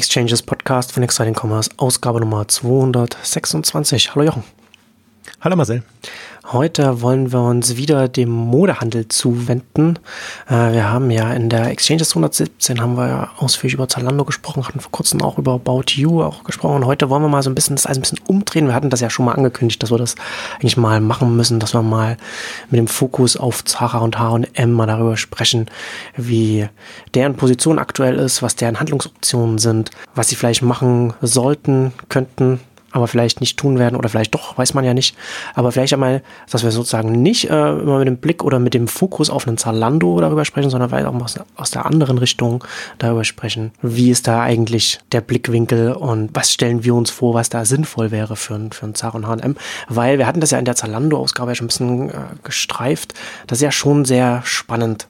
Exchanges Podcast von Exciting Commerce, Ausgabe Nummer 226. Hallo Jochen. Hallo Marcel. Heute wollen wir uns wieder dem Modehandel zuwenden. Äh, wir haben ja in der Exchanges 217 haben wir ja ausführlich über Zalando gesprochen, hatten vor kurzem auch über About You auch gesprochen. Heute wollen wir mal so ein bisschen das alles ein bisschen umdrehen. Wir hatten das ja schon mal angekündigt, dass wir das eigentlich mal machen müssen, dass wir mal mit dem Fokus auf Zara und H&M mal darüber sprechen, wie deren Position aktuell ist, was deren Handlungsoptionen sind, was sie vielleicht machen sollten, könnten, aber vielleicht nicht tun werden oder vielleicht doch, weiß man ja nicht. Aber vielleicht einmal, dass wir sozusagen nicht äh, immer mit dem Blick oder mit dem Fokus auf einen Zalando darüber sprechen, sondern vielleicht auch mal aus, aus der anderen Richtung darüber sprechen. Wie ist da eigentlich der Blickwinkel und was stellen wir uns vor, was da sinnvoll wäre für, für ein Zara und H&M? Weil wir hatten das ja in der Zalando-Ausgabe ja schon ein bisschen äh, gestreift. Das ist ja schon sehr spannend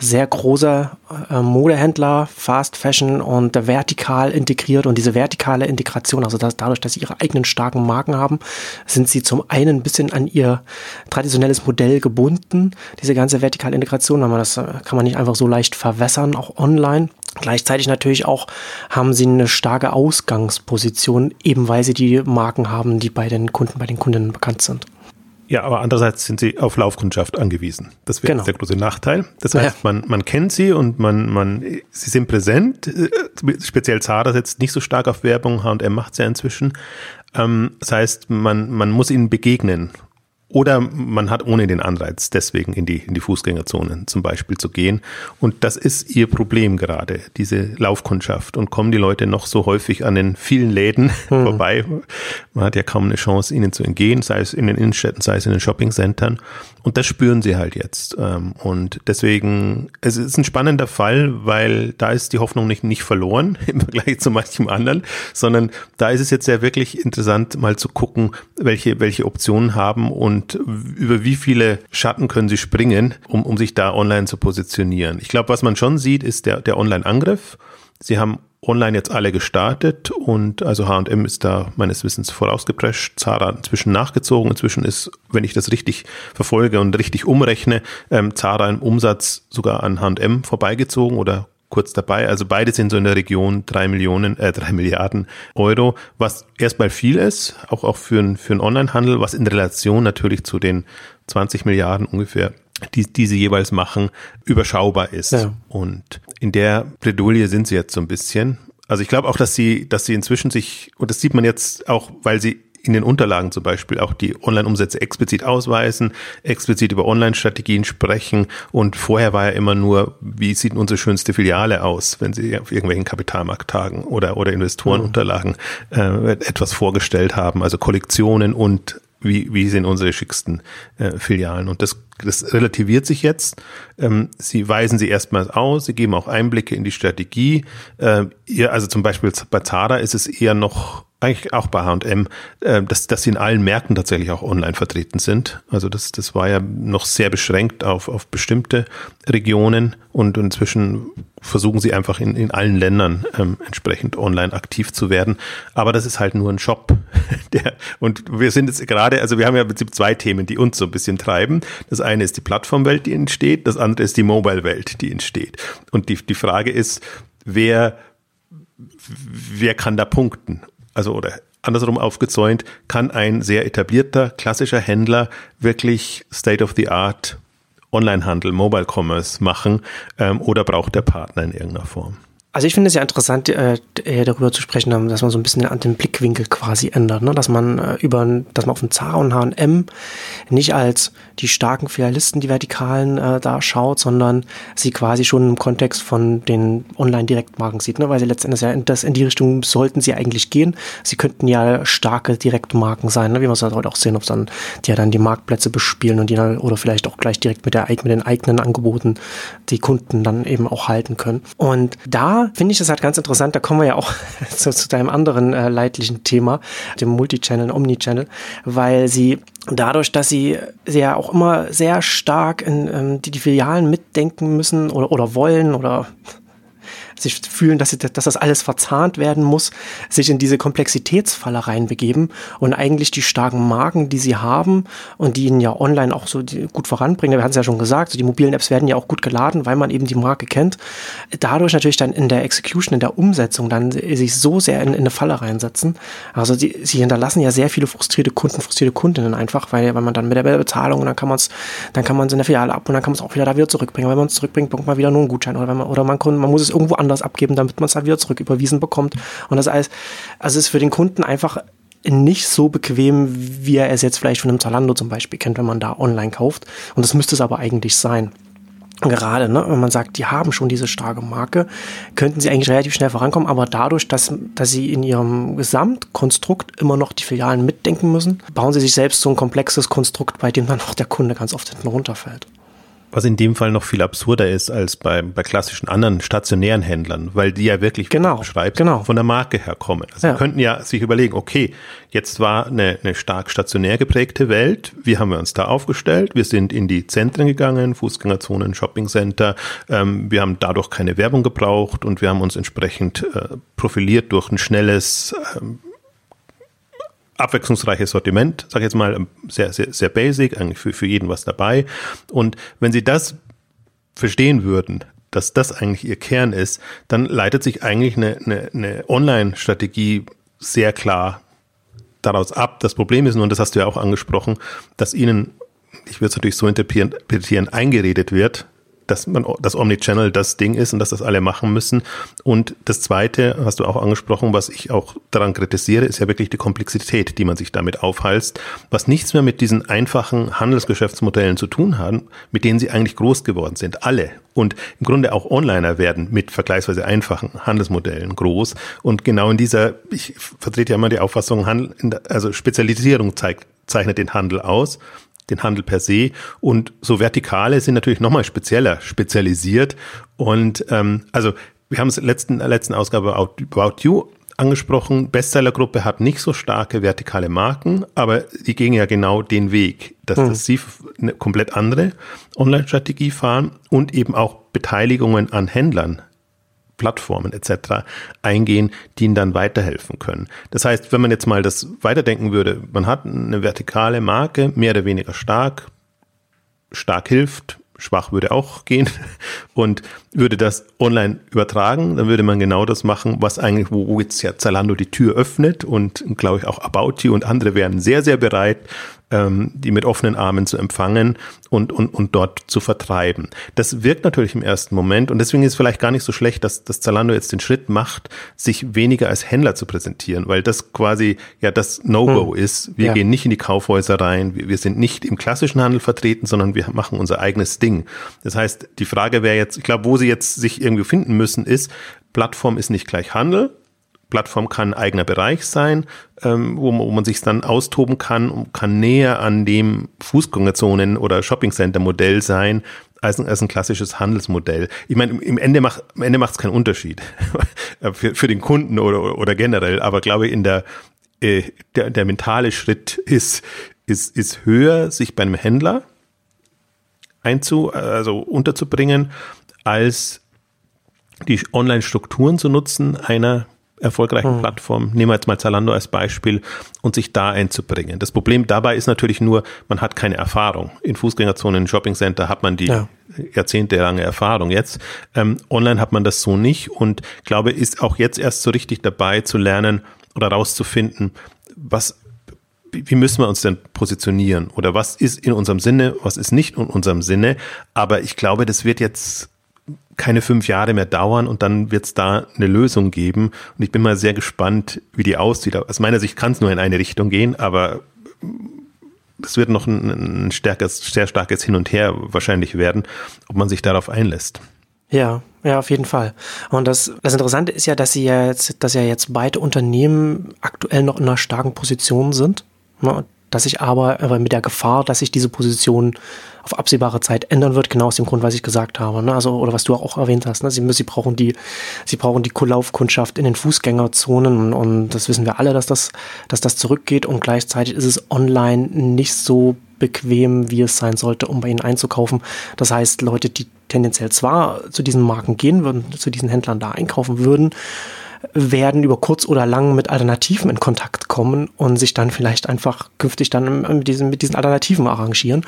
sehr großer äh, Modehändler, Fast Fashion und vertikal integriert und diese vertikale Integration, also dass, dadurch, dass sie ihre eigenen starken Marken haben, sind sie zum einen ein bisschen an ihr traditionelles Modell gebunden, diese ganze vertikale Integration, man das äh, kann man nicht einfach so leicht verwässern, auch online. Gleichzeitig natürlich auch haben sie eine starke Ausgangsposition, eben weil sie die Marken haben, die bei den Kunden, bei den Kundinnen bekannt sind. Ja, aber andererseits sind sie auf Laufkundschaft angewiesen. Das wäre genau. der große Nachteil. Das heißt, ja. man, man kennt sie und man, man, sie sind präsent. Äh, speziell Zara setzt nicht so stark auf Werbung, H&M macht es ja inzwischen. Ähm, das heißt, man, man muss ihnen begegnen oder man hat ohne den Anreiz, deswegen in die, in die Fußgängerzonen zum Beispiel zu gehen. Und das ist ihr Problem gerade, diese Laufkundschaft. Und kommen die Leute noch so häufig an den vielen Läden mhm. vorbei. Man hat ja kaum eine Chance, ihnen zu entgehen, sei es in den Innenstädten, sei es in den Shoppingcentern. Und das spüren sie halt jetzt. Ähm, und deswegen, es ist ein spannender Fall, weil da ist die Hoffnung nicht, nicht verloren im Vergleich zu manchem anderen, sondern da ist es jetzt ja wirklich interessant, mal zu gucken, welche, welche Optionen haben und und über wie viele Schatten können sie springen, um, um sich da online zu positionieren. Ich glaube, was man schon sieht, ist der, der Online-Angriff. Sie haben online jetzt alle gestartet und also H&M ist da meines Wissens vorausgeprescht, Zara inzwischen nachgezogen. Inzwischen ist, wenn ich das richtig verfolge und richtig umrechne, ähm, Zara im Umsatz sogar an H&M vorbeigezogen oder kurz dabei. Also beide sind so in der Region drei Millionen, äh, drei Milliarden Euro, was erstmal viel ist, auch, auch für, ein, für einen Onlinehandel, was in Relation natürlich zu den 20 Milliarden ungefähr, die, die sie jeweils machen, überschaubar ist. Ja. Und in der Bredouille sind sie jetzt so ein bisschen. Also ich glaube auch, dass sie, dass sie inzwischen sich, und das sieht man jetzt auch, weil sie in den Unterlagen zum Beispiel auch die Online-Umsätze explizit ausweisen, explizit über Online-Strategien sprechen und vorher war ja immer nur, wie sieht unsere schönste Filiale aus, wenn sie auf irgendwelchen Kapitalmarkttagen oder, oder Investorenunterlagen äh, etwas vorgestellt haben, also Kollektionen und wie, wie sind unsere schicksten äh, Filialen. Und das, das relativiert sich jetzt. Ähm, sie weisen sie erstmals aus, sie geben auch Einblicke in die Strategie. Äh, ihr, also zum Beispiel bei Zara ist es eher noch eigentlich auch bei H&M, dass, dass sie in allen Märkten tatsächlich auch online vertreten sind. Also das, das war ja noch sehr beschränkt auf, auf bestimmte Regionen und inzwischen versuchen sie einfach in, in allen Ländern ähm, entsprechend online aktiv zu werden. Aber das ist halt nur ein Shop. Der, und wir sind jetzt gerade, also wir haben ja im Prinzip zwei Themen, die uns so ein bisschen treiben. Das eine ist die Plattformwelt, die entsteht, das andere ist die Mobile-Welt, die entsteht. Und die, die Frage ist, wer wer kann da punkten? Also oder andersrum aufgezäunt, kann ein sehr etablierter, klassischer Händler wirklich State of the Art Onlinehandel, Mobile Commerce machen ähm, oder braucht der Partner in irgendeiner Form? Also ich finde es ja interessant, äh, darüber zu sprechen, dass man so ein bisschen den Blickwinkel quasi ändert, ne? dass man äh, über, dass man auf den Zara und H&M nicht als die starken Filialisten, die Vertikalen äh, da schaut, sondern sie quasi schon im Kontext von den Online-Direktmarken sieht, ne? weil sie letztendlich ja in, das, in die Richtung sollten sie eigentlich gehen. Sie könnten ja starke Direktmarken sein, ne? wie wir es halt heute auch sehen, ob dann die ja dann die Marktplätze bespielen und die dann, oder vielleicht auch gleich direkt mit der mit den eigenen Angeboten die Kunden dann eben auch halten können. Und da finde ich das halt ganz interessant. Da kommen wir ja auch zu, zu deinem anderen äh, leidlichen Thema, dem Multichannel, Omnichannel, weil sie dadurch, dass sie, sie ja auch immer sehr stark in ähm, die, die Filialen mitdenken müssen oder, oder wollen oder sich fühlen, dass, sie, dass das alles verzahnt werden muss, sich in diese Komplexitätsfalle reinbegeben und eigentlich die starken Marken, die sie haben und die ihnen ja online auch so gut voranbringen, wir hatten es ja schon gesagt, so die mobilen Apps werden ja auch gut geladen, weil man eben die Marke kennt, dadurch natürlich dann in der Execution, in der Umsetzung dann sich so sehr in, in eine Falle reinsetzen. Also die, sie hinterlassen ja sehr viele frustrierte Kunden, frustrierte Kundinnen einfach, weil, weil man dann mit der Bezahlung dann kann man es, dann kann man es in der Filiale ab und dann kann man es auch wieder da wieder zurückbringen. Wenn man es zurückbringt, bekommt man wieder nur einen Gutschein oder wenn man, oder man, man muss es irgendwo anders abgeben, damit man es dann wieder zurück überwiesen bekommt. Und das alles, also ist für den Kunden einfach nicht so bequem, wie er es jetzt vielleicht von einem Zalando zum Beispiel kennt, wenn man da online kauft. Und das müsste es aber eigentlich sein gerade, ne, wenn man sagt, die haben schon diese starke Marke, könnten sie eigentlich relativ schnell vorankommen, aber dadurch, dass, dass sie in ihrem Gesamtkonstrukt immer noch die Filialen mitdenken müssen, bauen sie sich selbst so ein komplexes Konstrukt, bei dem dann auch der Kunde ganz oft hinten runterfällt. Was in dem Fall noch viel absurder ist als bei, bei klassischen anderen stationären Händlern, weil die ja wirklich, genau, beschreibt, genau. von der Marke herkommen. Also ja. könnten ja sich überlegen, okay, jetzt war eine, eine stark stationär geprägte Welt, wie haben wir uns da aufgestellt? Wir sind in die Zentren gegangen, Fußgängerzonen, Shoppingcenter, ähm, wir haben dadurch keine Werbung gebraucht und wir haben uns entsprechend äh, profiliert durch ein schnelles ähm, abwechslungsreiches Sortiment, sage ich jetzt mal, sehr, sehr, sehr basic, eigentlich für, für jeden was dabei. Und wenn Sie das verstehen würden, dass das eigentlich Ihr Kern ist, dann leitet sich eigentlich eine, eine, eine Online-Strategie sehr klar daraus ab. Das Problem ist nur, und das hast du ja auch angesprochen, dass Ihnen, ich würde es natürlich so interpretieren, eingeredet wird, dass man das Omnichannel das Ding ist und dass das alle machen müssen. Und das Zweite, hast du auch angesprochen, was ich auch daran kritisiere, ist ja wirklich die Komplexität, die man sich damit aufhalst, was nichts mehr mit diesen einfachen Handelsgeschäftsmodellen zu tun hat, mit denen sie eigentlich groß geworden sind, alle. Und im Grunde auch Onliner werden mit vergleichsweise einfachen Handelsmodellen groß. Und genau in dieser, ich vertrete ja immer die Auffassung, also Spezialisierung zeigt, zeichnet den Handel aus den Handel per se. Und so Vertikale sind natürlich nochmal spezieller, spezialisiert. Und ähm, also wir haben es in der letzten, letzten Ausgabe About You angesprochen. Bestsellergruppe hat nicht so starke vertikale Marken, aber die gehen ja genau den Weg, dass, hm. dass sie eine komplett andere Online-Strategie fahren und eben auch Beteiligungen an Händlern Plattformen etc. eingehen, die ihnen dann weiterhelfen können. Das heißt, wenn man jetzt mal das weiterdenken würde, man hat eine vertikale Marke, mehr oder weniger stark, stark hilft, schwach würde auch gehen und würde das online übertragen, dann würde man genau das machen, was eigentlich, wo jetzt ja Zalando die Tür öffnet und glaube ich auch About You und andere wären sehr, sehr bereit, ähm, die mit offenen Armen zu empfangen und, und, und dort zu vertreiben. Das wirkt natürlich im ersten Moment und deswegen ist es vielleicht gar nicht so schlecht, dass, dass Zalando jetzt den Schritt macht, sich weniger als Händler zu präsentieren, weil das quasi ja das No-Go hm. ist. Wir ja. gehen nicht in die Kaufhäuser rein, wir, wir sind nicht im klassischen Handel vertreten, sondern wir machen unser eigenes Ding. Das heißt, die Frage wäre jetzt, ich glaube, wo sie jetzt sich irgendwie finden müssen, ist, Plattform ist nicht gleich Handel, Plattform kann ein eigener Bereich sein, ähm, wo, man, wo man sich dann austoben kann und kann näher an dem Fußgängerzonen- oder Shoppingcenter-Modell sein, als ein, als ein klassisches Handelsmodell. Ich meine, im Ende macht am Ende macht es keinen Unterschied für, für den Kunden oder, oder generell, aber glaube ich, in der, äh, der, der mentale Schritt ist, ist, ist höher, sich bei einem Händler einzu, also unterzubringen, als die Online-Strukturen zu nutzen einer erfolgreichen mhm. Plattformen, nehmen wir jetzt mal Zalando als Beispiel, und sich da einzubringen. Das Problem dabei ist natürlich nur, man hat keine Erfahrung. In Fußgängerzonen, in Shoppingcenter hat man die ja. jahrzehntelange Erfahrung. Jetzt ähm, online hat man das so nicht und glaube, ist auch jetzt erst so richtig dabei zu lernen oder rauszufinden, was wie müssen wir uns denn positionieren oder was ist in unserem Sinne, was ist nicht in unserem Sinne. Aber ich glaube, das wird jetzt keine fünf Jahre mehr dauern und dann wird es da eine Lösung geben. Und ich bin mal sehr gespannt, wie die aussieht. Aus meiner Sicht kann es nur in eine Richtung gehen, aber es wird noch ein, ein stärkes, sehr starkes Hin und Her wahrscheinlich werden, ob man sich darauf einlässt. Ja, ja, auf jeden Fall. Und das, das Interessante ist ja, dass sie ja jetzt, dass ja jetzt beide Unternehmen aktuell noch in einer starken Position sind. Ne? dass sich aber, aber mit der Gefahr, dass sich diese Position auf absehbare Zeit ändern wird, genau aus dem Grund, was ich gesagt habe. Ne? Also, oder was du auch erwähnt hast. Ne? Sie, sie brauchen die, sie brauchen die Kullaufkundschaft in den Fußgängerzonen und das wissen wir alle, dass das, dass das zurückgeht und gleichzeitig ist es online nicht so bequem, wie es sein sollte, um bei ihnen einzukaufen. Das heißt, Leute, die tendenziell zwar zu diesen Marken gehen würden, zu diesen Händlern da einkaufen würden, werden über kurz oder lang mit Alternativen in Kontakt kommen und sich dann vielleicht einfach künftig dann mit diesen, mit diesen Alternativen arrangieren.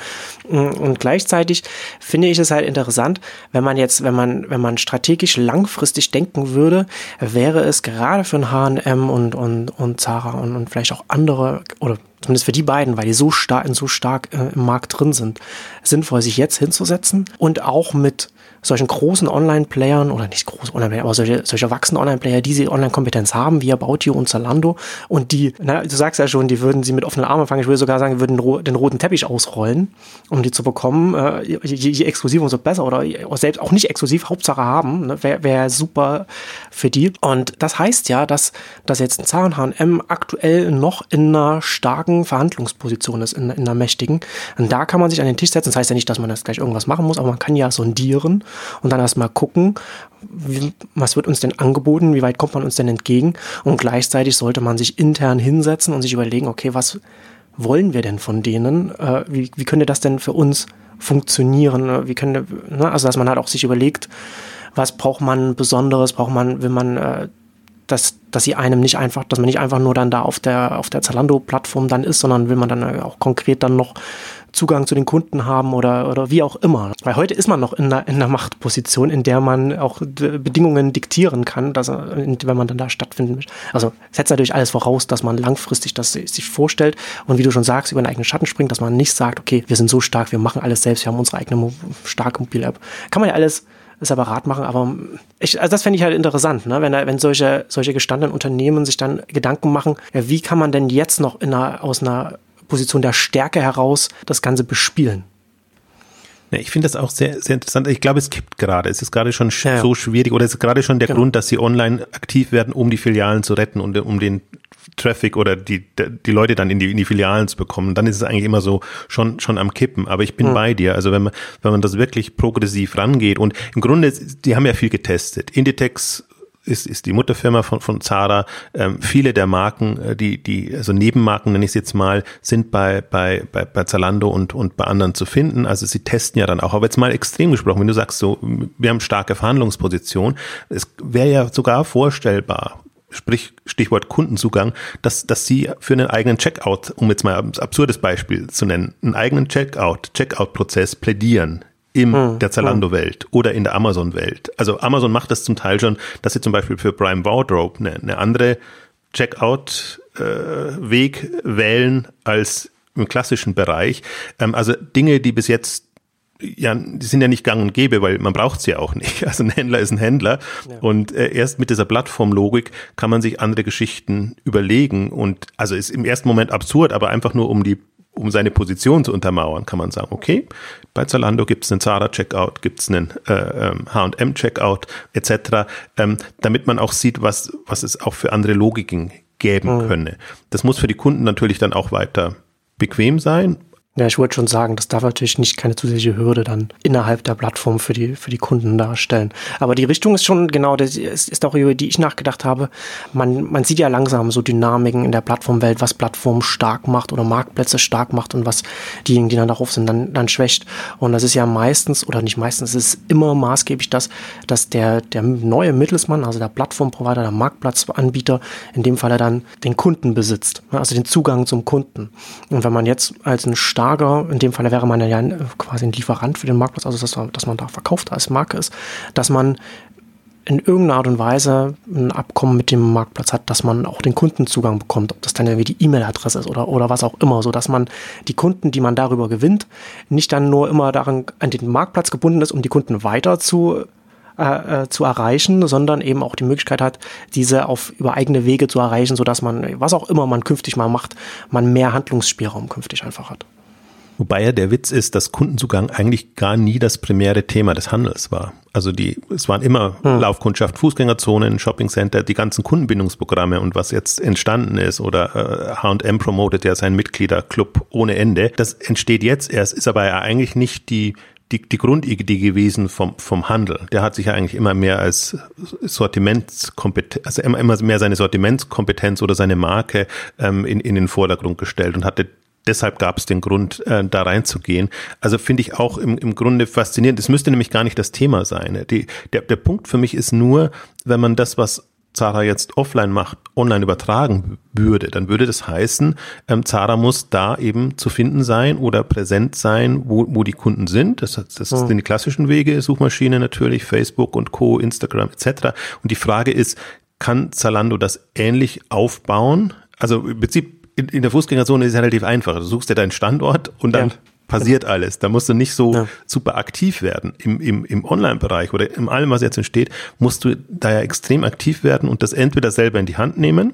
Und gleichzeitig finde ich es halt interessant, wenn man jetzt, wenn man, wenn man strategisch langfristig denken würde, wäre es gerade für ein H&M und, und, und Zara und, und vielleicht auch andere oder zumindest für die beiden, weil die so stark, so stark äh, im Markt drin sind, sinnvoll, sich jetzt hinzusetzen und auch mit solchen großen Online-Playern oder nicht große Online-Player, aber solche, solche erwachsenen Online-Player, die sie Online-Kompetenz haben, wie About und Zalando und die, na, du sagst ja schon, die würden sie mit offenen Armen fangen, ich würde sogar sagen, würden den roten Teppich ausrollen, um die zu bekommen, äh, je, je exklusiver, umso besser oder selbst auch nicht exklusiv, Hauptsache haben, ne, wäre wär super für die. Und das heißt ja, dass, dass jetzt ein Zahn H&M aktuell noch in einer starken Verhandlungsposition ist, in, in einer mächtigen. Und da kann man sich an den Tisch setzen, das heißt ja nicht, dass man jetzt gleich irgendwas machen muss, aber man kann ja sondieren und dann erstmal gucken, wie, was wird uns denn angeboten, wie weit kommt man uns denn entgegen? Und gleichzeitig sollte man sich intern hinsetzen und sich überlegen, okay, was wollen wir denn von denen, äh, wie, wie könnte das denn für uns funktionieren, wie könnte, ne? also dass man halt auch sich überlegt, was braucht man Besonderes, braucht man, will man äh, dass, dass sie einem nicht einfach, dass man nicht einfach nur dann da auf der, auf der Zalando-Plattform dann ist, sondern will man dann auch konkret dann noch Zugang zu den Kunden haben oder, oder wie auch immer. Weil heute ist man noch in einer, in einer Machtposition, in der man auch Bedingungen diktieren kann, dass, wenn man dann da stattfinden möchte. Also setzt natürlich alles voraus, dass man langfristig das sich vorstellt und wie du schon sagst, über einen eigenen Schatten springt, dass man nicht sagt, okay, wir sind so stark, wir machen alles selbst, wir haben unsere eigene starke Mobile-App. Kann man ja alles separat machen, aber ich, also das fände ich halt interessant, ne? wenn, wenn solche, solche gestandenen Unternehmen sich dann Gedanken machen, ja, wie kann man denn jetzt noch in einer, aus einer Position der Stärke heraus das Ganze bespielen. Ja, ich finde das auch sehr, sehr interessant. Ich glaube, es kippt gerade. Es ist gerade schon ja, ja. so schwierig oder es ist gerade schon der genau. Grund, dass sie online aktiv werden, um die Filialen zu retten und um den Traffic oder die, die Leute dann in die, in die Filialen zu bekommen. Dann ist es eigentlich immer so schon, schon am Kippen. Aber ich bin mhm. bei dir. Also wenn man, wenn man das wirklich progressiv rangeht und im Grunde, die haben ja viel getestet. Inditex ist, ist die Mutterfirma von, von Zara. Ähm, viele der Marken, äh, die, die, also Nebenmarken nenne ich es jetzt mal, sind bei, bei, bei, bei Zalando und, und bei anderen zu finden. Also sie testen ja dann auch. Aber jetzt mal extrem gesprochen, wenn du sagst so, wir haben starke Verhandlungsposition, es wäre ja sogar vorstellbar, sprich Stichwort Kundenzugang, dass, dass sie für einen eigenen Checkout, um jetzt mal ein absurdes Beispiel zu nennen, einen eigenen Checkout, Checkout-Prozess plädieren in hm, der Zalando-Welt oder in der Amazon-Welt. Also Amazon macht das zum Teil schon, dass sie zum Beispiel für Prime Wardrobe eine, eine andere Checkout-Weg äh, wählen als im klassischen Bereich. Ähm, also Dinge, die bis jetzt ja, die sind ja nicht gang und gäbe, weil man braucht sie ja auch nicht. Also ein Händler ist ein Händler. Ja. Und äh, erst mit dieser Plattformlogik kann man sich andere Geschichten überlegen. Und also ist im ersten Moment absurd, aber einfach nur um die um seine Position zu untermauern, kann man sagen, okay, bei Zalando gibt es einen Zara-Checkout, gibt es einen äh, H&M-Checkout etc., ähm, damit man auch sieht, was, was es auch für andere Logiken geben mhm. könne. Das muss für die Kunden natürlich dann auch weiter bequem sein ja, ich wollte schon sagen, das darf natürlich nicht keine zusätzliche Hürde dann innerhalb der Plattform für die, für die Kunden darstellen. Aber die Richtung ist schon genau, das ist, ist auch über die ich nachgedacht habe. Man, man sieht ja langsam so Dynamiken in der Plattformwelt, was Plattformen stark macht oder Marktplätze stark macht und was diejenigen, die dann darauf sind, dann, dann schwächt. Und das ist ja meistens, oder nicht meistens, es ist immer maßgeblich das, dass der, der neue Mittelsmann, also der Plattformprovider, der Marktplatzanbieter, in dem Fall er dann den Kunden besitzt, also den Zugang zum Kunden. Und wenn man jetzt als ein Lager, in dem Fall wäre man ja quasi ein Lieferant für den Marktplatz, also dass, dass man da verkauft als Marke ist, dass man in irgendeiner Art und Weise ein Abkommen mit dem Marktplatz hat, dass man auch den Kundenzugang bekommt, ob das dann irgendwie die E-Mail-Adresse ist oder, oder was auch immer, so dass man die Kunden, die man darüber gewinnt, nicht dann nur immer daran an den Marktplatz gebunden ist, um die Kunden weiter zu äh, äh, zu erreichen, sondern eben auch die Möglichkeit hat, diese auf über eigene Wege zu erreichen, so dass man, was auch immer man künftig mal macht, man mehr Handlungsspielraum künftig einfach hat. Wobei ja der Witz ist, dass Kundenzugang eigentlich gar nie das primäre Thema des Handels war. Also die, es waren immer hm. Laufkundschaft, Fußgängerzonen, Shoppingcenter, die ganzen Kundenbindungsprogramme und was jetzt entstanden ist oder H&M promotet ja seinen Mitgliederclub ohne Ende. Das entsteht jetzt erst, ist aber ja eigentlich nicht die die, die Grundidee gewesen vom, vom Handel. Der hat sich ja eigentlich immer mehr als Sortimentskompetenz, also immer, immer mehr seine Sortimentskompetenz oder seine Marke ähm, in, in den Vordergrund gestellt und hatte deshalb gab es den Grund, äh, da reinzugehen. Also finde ich auch im, im Grunde faszinierend. Es müsste nämlich gar nicht das Thema sein. Die, der, der Punkt für mich ist nur, wenn man das, was Zara jetzt offline macht, online übertragen würde, dann würde das heißen, ähm, Zara muss da eben zu finden sein oder präsent sein, wo, wo die Kunden sind. Das, das mhm. sind die klassischen Wege, Suchmaschine natürlich, Facebook und Co., Instagram etc. Und die Frage ist, kann Zalando das ähnlich aufbauen? Also im Prinzip in, in der Fußgängerzone ist es relativ einfach. Du suchst dir deinen Standort und dann ja passiert alles. Da musst du nicht so ja. super aktiv werden. Im, im, im Online-Bereich oder in allem, was jetzt entsteht, musst du da ja extrem aktiv werden und das entweder selber in die Hand nehmen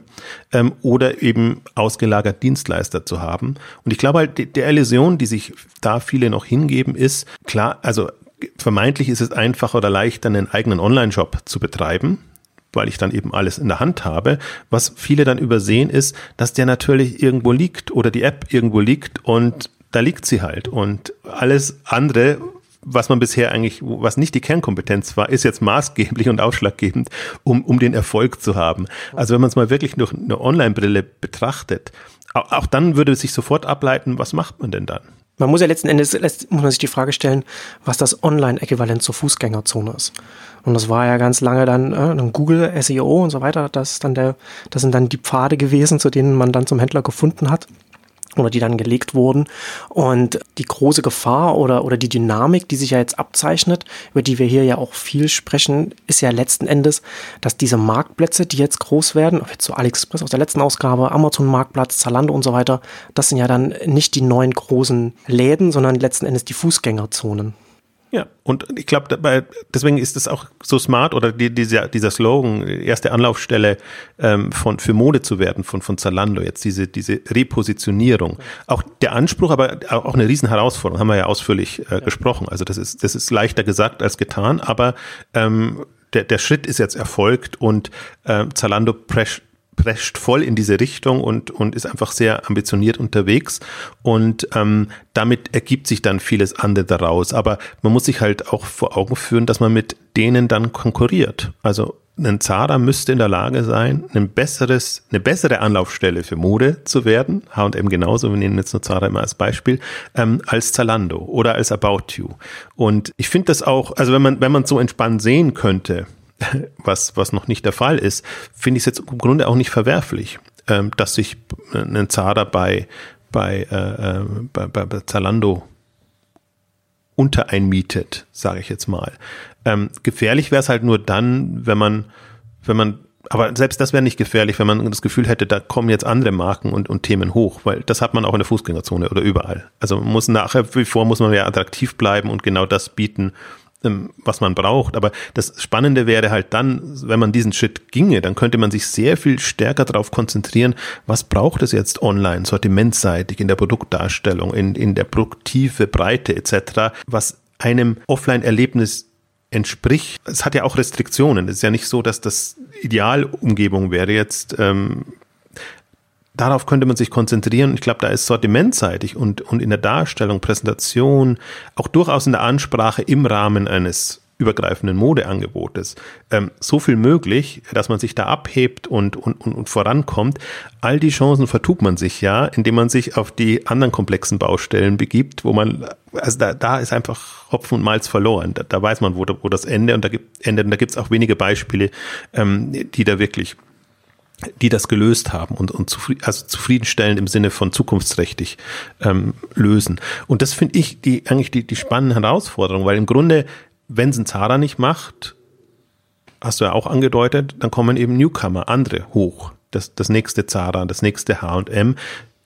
ähm, oder eben ausgelagert Dienstleister zu haben. Und ich glaube halt, die, die Illusion, die sich da viele noch hingeben, ist, klar, also vermeintlich ist es einfacher oder leichter, einen eigenen Online-Shop zu betreiben weil ich dann eben alles in der Hand habe. Was viele dann übersehen ist, dass der natürlich irgendwo liegt oder die App irgendwo liegt und da liegt sie halt. Und alles andere, was man bisher eigentlich, was nicht die Kernkompetenz war, ist jetzt maßgeblich und ausschlaggebend, um, um den Erfolg zu haben. Also wenn man es mal wirklich durch eine Online-Brille betrachtet, auch, dann würde sich sofort ableiten, was macht man denn dann? Man muss ja letzten Endes muss man sich die Frage stellen, was das Online-Äquivalent zur Fußgängerzone ist. Und das war ja ganz lange dann, äh, dann Google, SEO und so weiter. Das, dann der, das sind dann die Pfade gewesen, zu denen man dann zum Händler gefunden hat oder die dann gelegt wurden. Und die große Gefahr oder, oder die Dynamik, die sich ja jetzt abzeichnet, über die wir hier ja auch viel sprechen, ist ja letzten Endes, dass diese Marktplätze, die jetzt groß werden, jetzt so AliExpress aus der letzten Ausgabe, Amazon Marktplatz, Zalando und so weiter, das sind ja dann nicht die neuen großen Läden, sondern letzten Endes die Fußgängerzonen. Ja, und ich glaube, deswegen ist es auch so smart oder die, dieser, dieser Slogan, erste Anlaufstelle ähm, von, für Mode zu werden von, von Zalando, jetzt diese, diese Repositionierung. Auch der Anspruch, aber auch eine riesen Herausforderung, haben wir ja ausführlich äh, ja. gesprochen. Also das ist, das ist leichter gesagt als getan, aber ähm, der, der Schritt ist jetzt erfolgt und äh, Zalando prescht prescht voll in diese Richtung und, und ist einfach sehr ambitioniert unterwegs. Und ähm, damit ergibt sich dann vieles andere daraus. Aber man muss sich halt auch vor Augen führen, dass man mit denen dann konkurriert. Also ein Zara müsste in der Lage sein, ein besseres, eine bessere Anlaufstelle für Mode zu werden, H&M genauso, wir nehmen jetzt nur Zara immer als Beispiel, ähm, als Zalando oder als About You. Und ich finde das auch, also wenn man, wenn man so entspannt sehen könnte, was, was noch nicht der Fall ist, finde ich es jetzt im Grunde auch nicht verwerflich, ähm, dass sich ein Zara bei, bei, äh, äh, bei, bei, bei Zalando untereinmietet, sage ich jetzt mal. Ähm, gefährlich wäre es halt nur dann, wenn man, wenn man, aber selbst das wäre nicht gefährlich, wenn man das Gefühl hätte, da kommen jetzt andere Marken und, und Themen hoch, weil das hat man auch in der Fußgängerzone oder überall. Also man muss nachher, wie vor, muss man ja attraktiv bleiben und genau das bieten, was man braucht. Aber das Spannende wäre halt dann, wenn man diesen Schritt ginge, dann könnte man sich sehr viel stärker darauf konzentrieren, was braucht es jetzt online, sortimentseitig, in der Produktdarstellung, in, in der Produktive Breite etc., was einem Offline-Erlebnis entspricht. Es hat ja auch Restriktionen. Es ist ja nicht so, dass das Idealumgebung wäre jetzt ähm, darauf könnte man sich konzentrieren. Ich glaube, da ist sortimentseitig und, und in der Darstellung, Präsentation, auch durchaus in der Ansprache im Rahmen eines übergreifenden Modeangebotes ähm, so viel möglich, dass man sich da abhebt und, und, und, und vorankommt. All die Chancen vertut man sich ja, indem man sich auf die anderen komplexen Baustellen begibt, wo man, also da, da ist einfach Hopfen und Malz verloren. Da, da weiß man, wo, wo das Ende und da gibt endet. Und da gibt es auch wenige Beispiele, ähm, die da wirklich die das gelöst haben und, und zufrieden, also zufriedenstellend im Sinne von zukunftsträchtig ähm, lösen. Und das finde ich die eigentlich die, die spannende Herausforderung, weil im Grunde, wenn es ein Zara nicht macht, hast du ja auch angedeutet, dann kommen eben Newcomer, andere hoch. Das, das nächste Zara, das nächste H&M,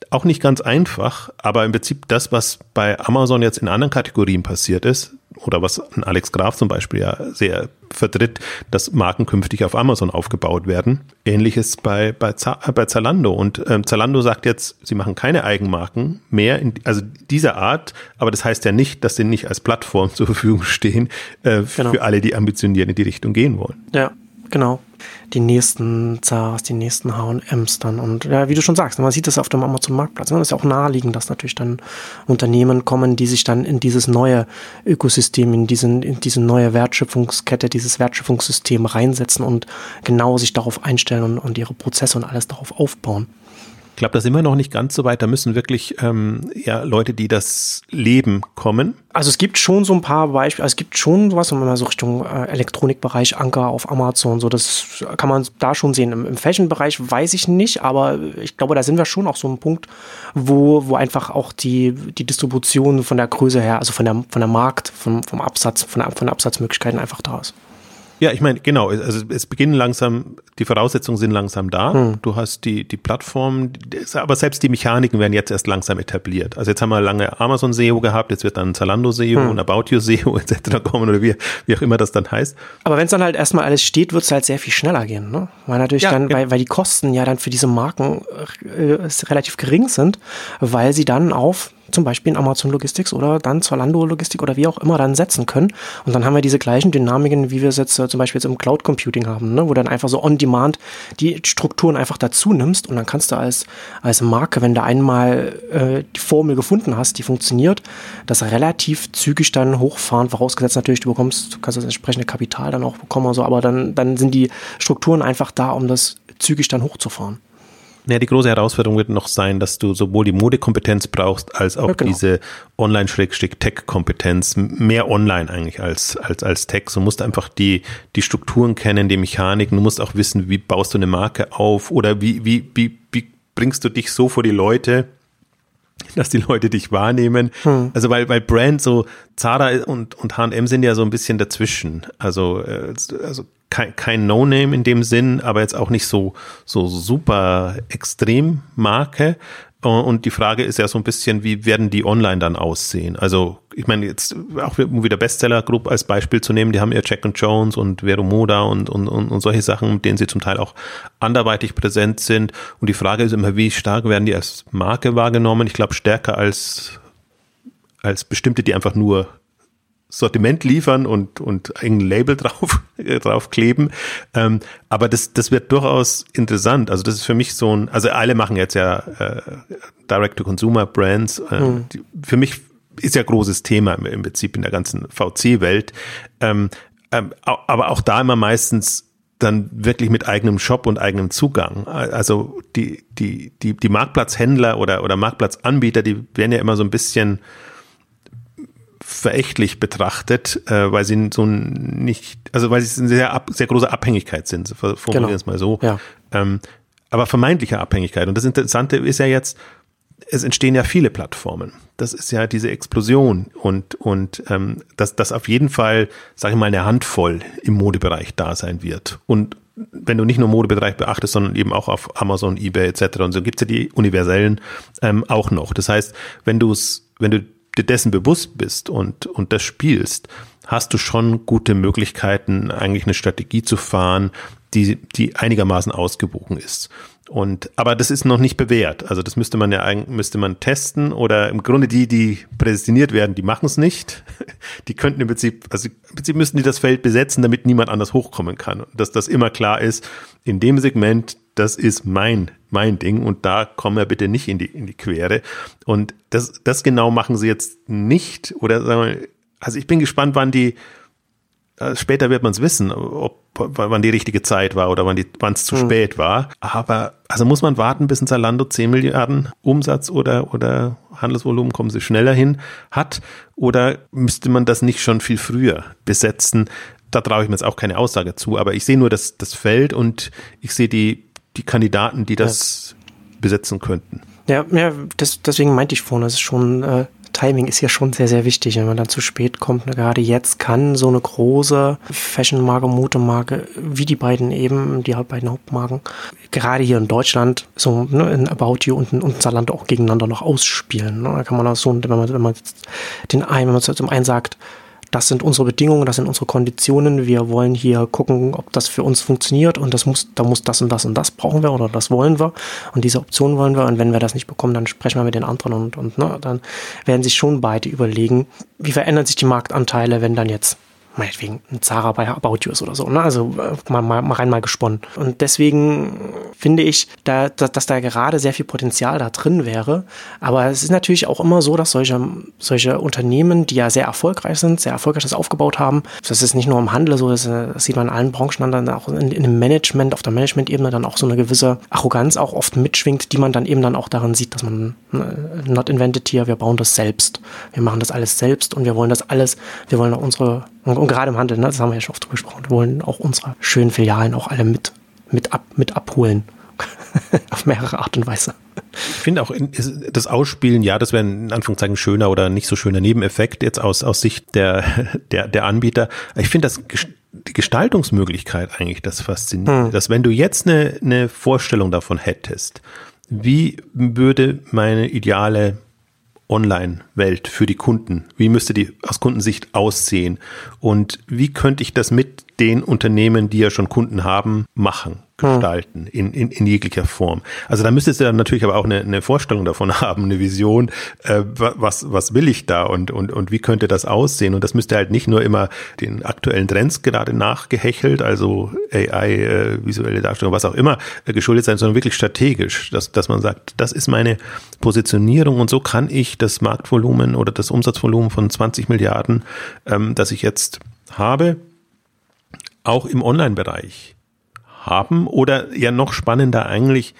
auch nicht ganz einfach, aber im Prinzip das, was bei Amazon jetzt in anderen Kategorien passiert ist, oder was Alex Graf zum Beispiel ja sehr vertritt, dass Marken künftig auf Amazon aufgebaut werden. Ähnliches bei, bei, äh, bei Zalando. Und ähm, Zalando sagt jetzt, sie machen keine Eigenmarken mehr, in, also dieser Art, aber das heißt ja nicht, dass sie nicht als Plattform zur Verfügung stehen äh, genau. für alle, die ambitioniert in die Richtung gehen wollen. Ja, genau die nächsten Zaras, die nächsten H&Ms dann. Und ja, wie du schon sagst, man sieht das auf dem Amazon-Marktplatz. Ne? Das ist ja auch naheliegend, dass natürlich dann Unternehmen kommen, die sich dann in dieses neue Ökosystem, in, diesen, in diese neue Wertschöpfungskette, dieses Wertschöpfungssystem reinsetzen und genau sich darauf einstellen und, und ihre Prozesse und alles darauf aufbauen. Ich glaube, das ist immer noch nicht ganz so weit. Da müssen wirklich ähm, ja, Leute, die das leben, kommen. Also es gibt schon so ein paar Beispiele, also es gibt schon sowas, wenn man so Richtung äh, Elektronikbereich, Anker auf Amazon, so das kann man da schon sehen. Im, im Fashion-Bereich weiß ich nicht, aber ich glaube, da sind wir schon auch so ein Punkt, wo, wo einfach auch die, die Distribution von der Größe her, also von der, von der Markt, vom, vom Absatz, von der, von der Absatzmöglichkeiten einfach da ist. Ja, ich meine, genau, also es beginnen langsam, die Voraussetzungen sind langsam da. Hm. Du hast die, die Plattform, aber selbst die Mechaniken werden jetzt erst langsam etabliert. Also jetzt haben wir lange Amazon SEO gehabt, jetzt wird dann Zalando SEO hm. und About You SEO etc. kommen oder wie, wie auch immer das dann heißt. Aber wenn es dann halt erstmal alles steht, wird es halt sehr viel schneller gehen, ne? Weil natürlich ja, dann, genau. weil, weil die Kosten ja dann für diese Marken äh, relativ gering sind, weil sie dann auf zum Beispiel in Amazon Logistics oder dann Zalando Logistik oder wie auch immer dann setzen können. Und dann haben wir diese gleichen Dynamiken, wie wir es jetzt äh, zum Beispiel jetzt im Cloud Computing haben, ne? wo dann einfach so on demand die Strukturen einfach dazu nimmst und dann kannst du als, als Marke, wenn du einmal äh, die Formel gefunden hast, die funktioniert, das relativ zügig dann hochfahren, vorausgesetzt natürlich, du bekommst, du kannst das entsprechende Kapital dann auch bekommen, also, aber dann, dann sind die Strukturen einfach da, um das zügig dann hochzufahren. Ja, die große Herausforderung wird noch sein, dass du sowohl die Modekompetenz brauchst, als auch ja, genau. diese Online-Tech-Kompetenz, mehr online eigentlich als, als, als Tech. Du musst einfach die, die Strukturen kennen, die Mechaniken. Du musst auch wissen, wie baust du eine Marke auf oder wie, wie, wie, wie bringst du dich so vor die Leute, dass die Leute dich wahrnehmen. Hm. Also weil, weil Brand so, Zara und, und H&M sind ja so ein bisschen dazwischen. Also, äh, also kein, kein No-Name in dem Sinn, aber jetzt auch nicht so, so super extrem Marke. Und die Frage ist ja so ein bisschen, wie werden die online dann aussehen? Also, ich meine, jetzt auch wieder Bestseller Group als Beispiel zu nehmen, die haben ja Jack and Jones und Vero Moda und, und, und, und solche Sachen, mit denen sie zum Teil auch anderweitig präsent sind. Und die Frage ist immer, wie stark werden die als Marke wahrgenommen? Ich glaube, stärker als, als bestimmte, die einfach nur Sortiment liefern und, und ein Label drauf, äh, drauf kleben. Ähm, aber das, das wird durchaus interessant. Also das ist für mich so ein, also alle machen jetzt ja äh, Direct-to-Consumer-Brands. Äh, hm. Für mich ist ja großes Thema im, im Prinzip in der ganzen VC-Welt. Ähm, ähm, aber auch da immer meistens dann wirklich mit eigenem Shop und eigenem Zugang. Also die, die, die, die Marktplatzhändler oder, oder Marktplatzanbieter, die werden ja immer so ein bisschen verächtlich betrachtet, äh, weil sie so nicht, also weil sie eine sehr, ab, sehr große Abhängigkeit sind, formulieren genau. wir es mal so. Ja. Ähm, aber vermeintliche Abhängigkeit. Und das Interessante ist ja jetzt, es entstehen ja viele Plattformen. Das ist ja diese Explosion und, und ähm, dass das auf jeden Fall, sage ich mal, eine Handvoll im Modebereich da sein wird. Und wenn du nicht nur Modebereich beachtest, sondern eben auch auf Amazon, eBay etc. Und so gibt's ja die universellen ähm, auch noch. Das heißt, wenn du es, wenn du dir dessen bewusst bist und, und das spielst, hast du schon gute Möglichkeiten, eigentlich eine Strategie zu fahren, die, die einigermaßen ausgewogen ist. Und, aber das ist noch nicht bewährt. Also das müsste man ja eigentlich, müsste man testen oder im Grunde die, die prädestiniert werden, die machen es nicht. Die könnten im Prinzip, also im Prinzip müssten die das Feld besetzen, damit niemand anders hochkommen kann. Und dass das immer klar ist, in dem Segment, das ist mein, mein Ding und da kommen wir bitte nicht in die, in die Quere. Und das, das genau machen sie jetzt nicht oder sagen wir, also ich bin gespannt, wann die, äh, später wird man es wissen, ob wann die richtige Zeit war oder wann es zu hm. spät war. Aber also muss man warten, bis ein Zalando 10 Milliarden Umsatz oder, oder Handelsvolumen, kommen sie schneller hin, hat? Oder müsste man das nicht schon viel früher besetzen? Da traue ich mir jetzt auch keine Aussage zu, aber ich sehe nur das, das Feld und ich sehe die, die Kandidaten, die das ja. besetzen könnten. Ja, ja das, deswegen meinte ich vorhin, das ist schon äh, Timing ist ja schon sehr, sehr wichtig, wenn man dann zu spät kommt. Ne? Gerade jetzt kann so eine große Fashion-Marke, Modemarke, wie die beiden eben, die beiden Hauptmarken, gerade hier in Deutschland, so ne, in About You und, und Zalando auch gegeneinander noch ausspielen. Ne? Da kann man auch so, wenn man, wenn man den einen, wenn man zum einen sagt, das sind unsere Bedingungen, das sind unsere Konditionen, wir wollen hier gucken, ob das für uns funktioniert und das muss, da muss das und das und das brauchen wir oder das wollen wir. Und diese Option wollen wir. Und wenn wir das nicht bekommen, dann sprechen wir mit den anderen und, und ne, dann werden sich schon beide überlegen, wie verändern sich die Marktanteile, wenn dann jetzt meinetwegen ein Zara bei About You ist oder so, ne? Also äh, mal, mal, mal rein mal gesponnen. Und deswegen finde ich, da, dass, dass da gerade sehr viel Potenzial da drin wäre. Aber es ist natürlich auch immer so, dass solche, solche Unternehmen, die ja sehr erfolgreich sind, sehr erfolgreich das aufgebaut haben, das ist nicht nur im Handel so, das, das sieht man in allen Branchen dann auch in, in dem Management, auf der Management-Ebene dann auch so eine gewisse Arroganz auch oft mitschwingt, die man dann eben dann auch darin sieht, dass man ne, not invented here, wir bauen das selbst. Wir machen das alles selbst und wir wollen das alles, wir wollen auch unsere und, und gerade im Handel, ne, das haben wir ja schon oft gesprochen, wir wollen auch unsere schönen Filialen auch alle mit, mit, ab, mit abholen. Auf mehrere Art und Weise. Ich finde auch das Ausspielen, ja, das wäre in Anführungszeichen schöner oder nicht so schöner Nebeneffekt jetzt aus, aus Sicht der, der, der Anbieter. Ich finde das die Gestaltungsmöglichkeit eigentlich das Faszinierende, hm. dass wenn du jetzt eine, eine Vorstellung davon hättest, wie würde meine ideale Online-Welt für die Kunden? Wie müsste die aus Kundensicht aussehen? Und wie könnte ich das mit den Unternehmen, die ja schon Kunden haben, machen? gestalten in, in, in jeglicher Form. Also da müsstest du dann natürlich aber auch eine, eine Vorstellung davon haben, eine Vision, äh, was, was will ich da und, und, und wie könnte das aussehen? Und das müsste halt nicht nur immer den aktuellen Trends gerade nachgehechelt, also AI, äh, visuelle Darstellung, was auch immer, äh, geschuldet sein, sondern wirklich strategisch, dass, dass man sagt, das ist meine Positionierung und so kann ich das Marktvolumen oder das Umsatzvolumen von 20 Milliarden, ähm, das ich jetzt habe, auch im Online-Bereich haben oder ja noch spannender eigentlich,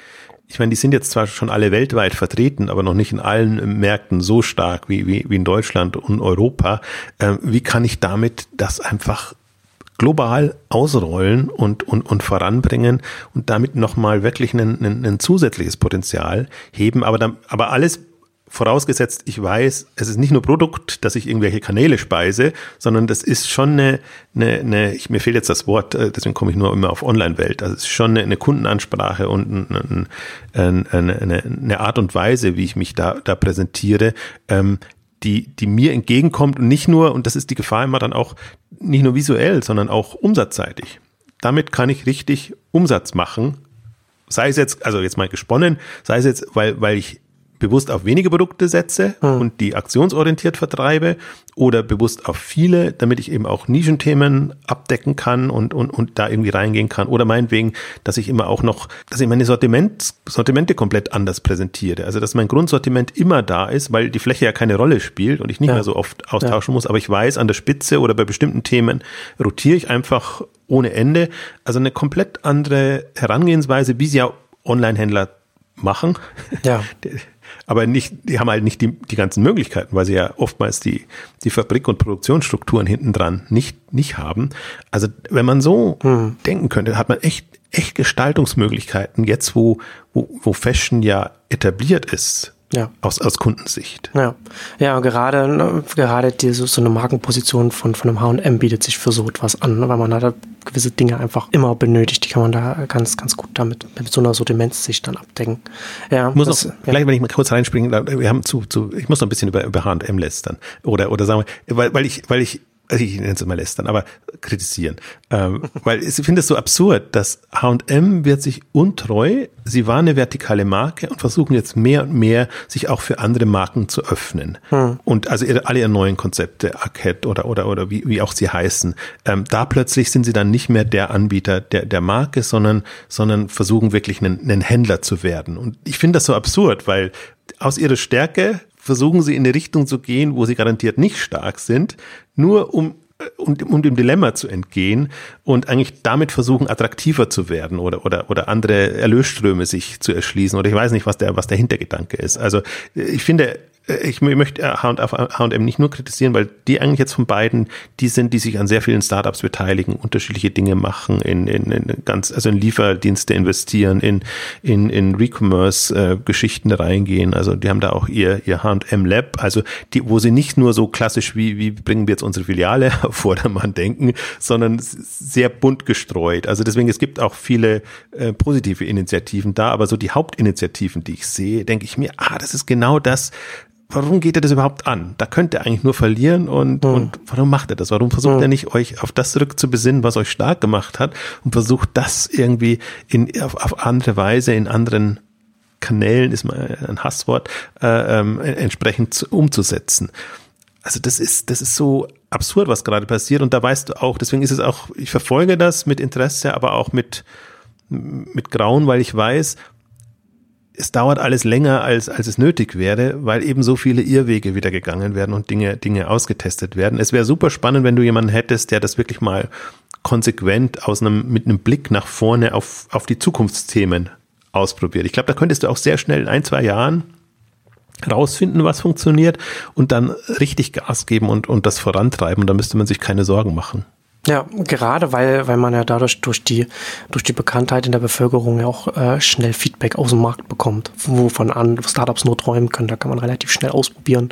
ich meine, die sind jetzt zwar schon alle weltweit vertreten, aber noch nicht in allen Märkten so stark wie, wie, wie in Deutschland und Europa. Ähm, wie kann ich damit das einfach global ausrollen und, und, und voranbringen und damit nochmal wirklich ein, ein, ein zusätzliches Potenzial heben, aber, dann, aber alles vorausgesetzt, ich weiß, es ist nicht nur Produkt, dass ich irgendwelche Kanäle speise, sondern das ist schon eine, eine, eine ich, mir fehlt jetzt das Wort, äh, deswegen komme ich nur immer auf Online-Welt. Also es ist schon eine, eine Kundenansprache und ein, ein, eine, eine Art und Weise, wie ich mich da, da präsentiere, ähm, die, die mir entgegenkommt und nicht nur, und das ist die Gefahr immer dann auch, nicht nur visuell, sondern auch umsatzseitig. Damit kann ich richtig Umsatz machen, sei es jetzt, also jetzt mal gesponnen, sei es jetzt, weil, weil ich bewusst auf wenige Produkte setze mhm. und die aktionsorientiert vertreibe oder bewusst auf viele, damit ich eben auch Nischenthemen abdecken kann und, und, und da irgendwie reingehen kann. Oder meinetwegen, dass ich immer auch noch, dass ich meine Sortiment, Sortimente komplett anders präsentiere. Also, dass mein Grundsortiment immer da ist, weil die Fläche ja keine Rolle spielt und ich nicht ja. mehr so oft austauschen ja. muss. Aber ich weiß, an der Spitze oder bei bestimmten Themen rotiere ich einfach ohne Ende. Also eine komplett andere Herangehensweise, wie sie ja Online-Händler machen. Ja. aber nicht, die haben halt nicht die, die ganzen Möglichkeiten, weil sie ja oftmals die, die Fabrik- und Produktionsstrukturen hinten dran nicht, nicht haben. Also wenn man so hm. denken könnte, hat man echt, echt Gestaltungsmöglichkeiten jetzt, wo, wo, wo Fashion ja etabliert ist ja. Aus, aus Kundensicht. Ja, ja gerade, ne, gerade diese, so eine Markenposition von, von einem H&M bietet sich für so etwas an, weil man da gewisse Dinge einfach immer benötigt. Die kann man da ganz, ganz gut damit mit so einer Sortimentssicht dann abdecken. Ja, muss das, noch, ja. vielleicht, wenn ich mal kurz reinspringen, wir haben zu, zu, ich muss noch ein bisschen über, über H&M lästern. Oder, oder sagen wir, weil, weil ich, weil ich also ich nenne es immer lästern, aber kritisieren. Ähm, weil ich finde es so absurd, dass H&M wird sich untreu, sie war eine vertikale Marke und versuchen jetzt mehr und mehr, sich auch für andere Marken zu öffnen. Hm. Und also ihre, alle ihre neuen Konzepte, Arcade oder, oder, oder wie, wie auch sie heißen, ähm, da plötzlich sind sie dann nicht mehr der Anbieter der, der Marke, sondern, sondern versuchen wirklich einen, einen Händler zu werden. Und ich finde das so absurd, weil aus ihrer Stärke versuchen sie in eine Richtung zu gehen, wo sie garantiert nicht stark sind, nur um um, um dem Dilemma zu entgehen und eigentlich damit versuchen, attraktiver zu werden oder, oder, oder andere Erlösströme sich zu erschließen. Oder ich weiß nicht, was der, was der Hintergedanke ist. Also ich finde, äh, ich möchte H&M nicht nur kritisieren, weil die eigentlich jetzt von beiden, die sind, die sich an sehr vielen Startups beteiligen, unterschiedliche Dinge machen, in, in, in ganz, also in Lieferdienste investieren, in, in, in Recommerce-Geschichten reingehen. Also die haben da auch ihr, ihr H&M Lab, also die, wo sie nicht nur so klassisch wie, wie bringen wir jetzt unsere Filiale vor der Mann denken, sondern sehr bunt gestreut. Also deswegen, es gibt auch viele äh, positive Initiativen da, aber so die Hauptinitiativen, die ich sehe, denke ich mir, ah, das ist genau das, warum geht er das überhaupt an? Da könnt ihr eigentlich nur verlieren und, mhm. und warum macht er das? Warum versucht mhm. er nicht, euch auf das zurückzubesinnen, was euch stark gemacht hat und versucht das irgendwie in, auf, auf andere Weise in anderen Kanälen, ist mal ein Hasswort, äh, ähm, entsprechend umzusetzen. Also das ist, das ist so absurd, was gerade passiert. Und da weißt du auch, deswegen ist es auch, ich verfolge das mit Interesse, aber auch mit, mit Grauen, weil ich weiß, es dauert alles länger, als, als es nötig wäre, weil eben so viele Irrwege wieder gegangen werden und Dinge, Dinge ausgetestet werden. Es wäre super spannend, wenn du jemanden hättest, der das wirklich mal konsequent aus einem, mit einem Blick nach vorne auf, auf die Zukunftsthemen ausprobiert. Ich glaube, da könntest du auch sehr schnell in ein, zwei Jahren rausfinden, was funktioniert und dann richtig Gas geben und, und das vorantreiben. Da müsste man sich keine Sorgen machen. Ja, gerade weil, weil man ja dadurch durch die, durch die Bekanntheit in der Bevölkerung ja auch äh, schnell Feedback aus dem Markt bekommt, wovon an Startups nur träumen können. Da kann man relativ schnell ausprobieren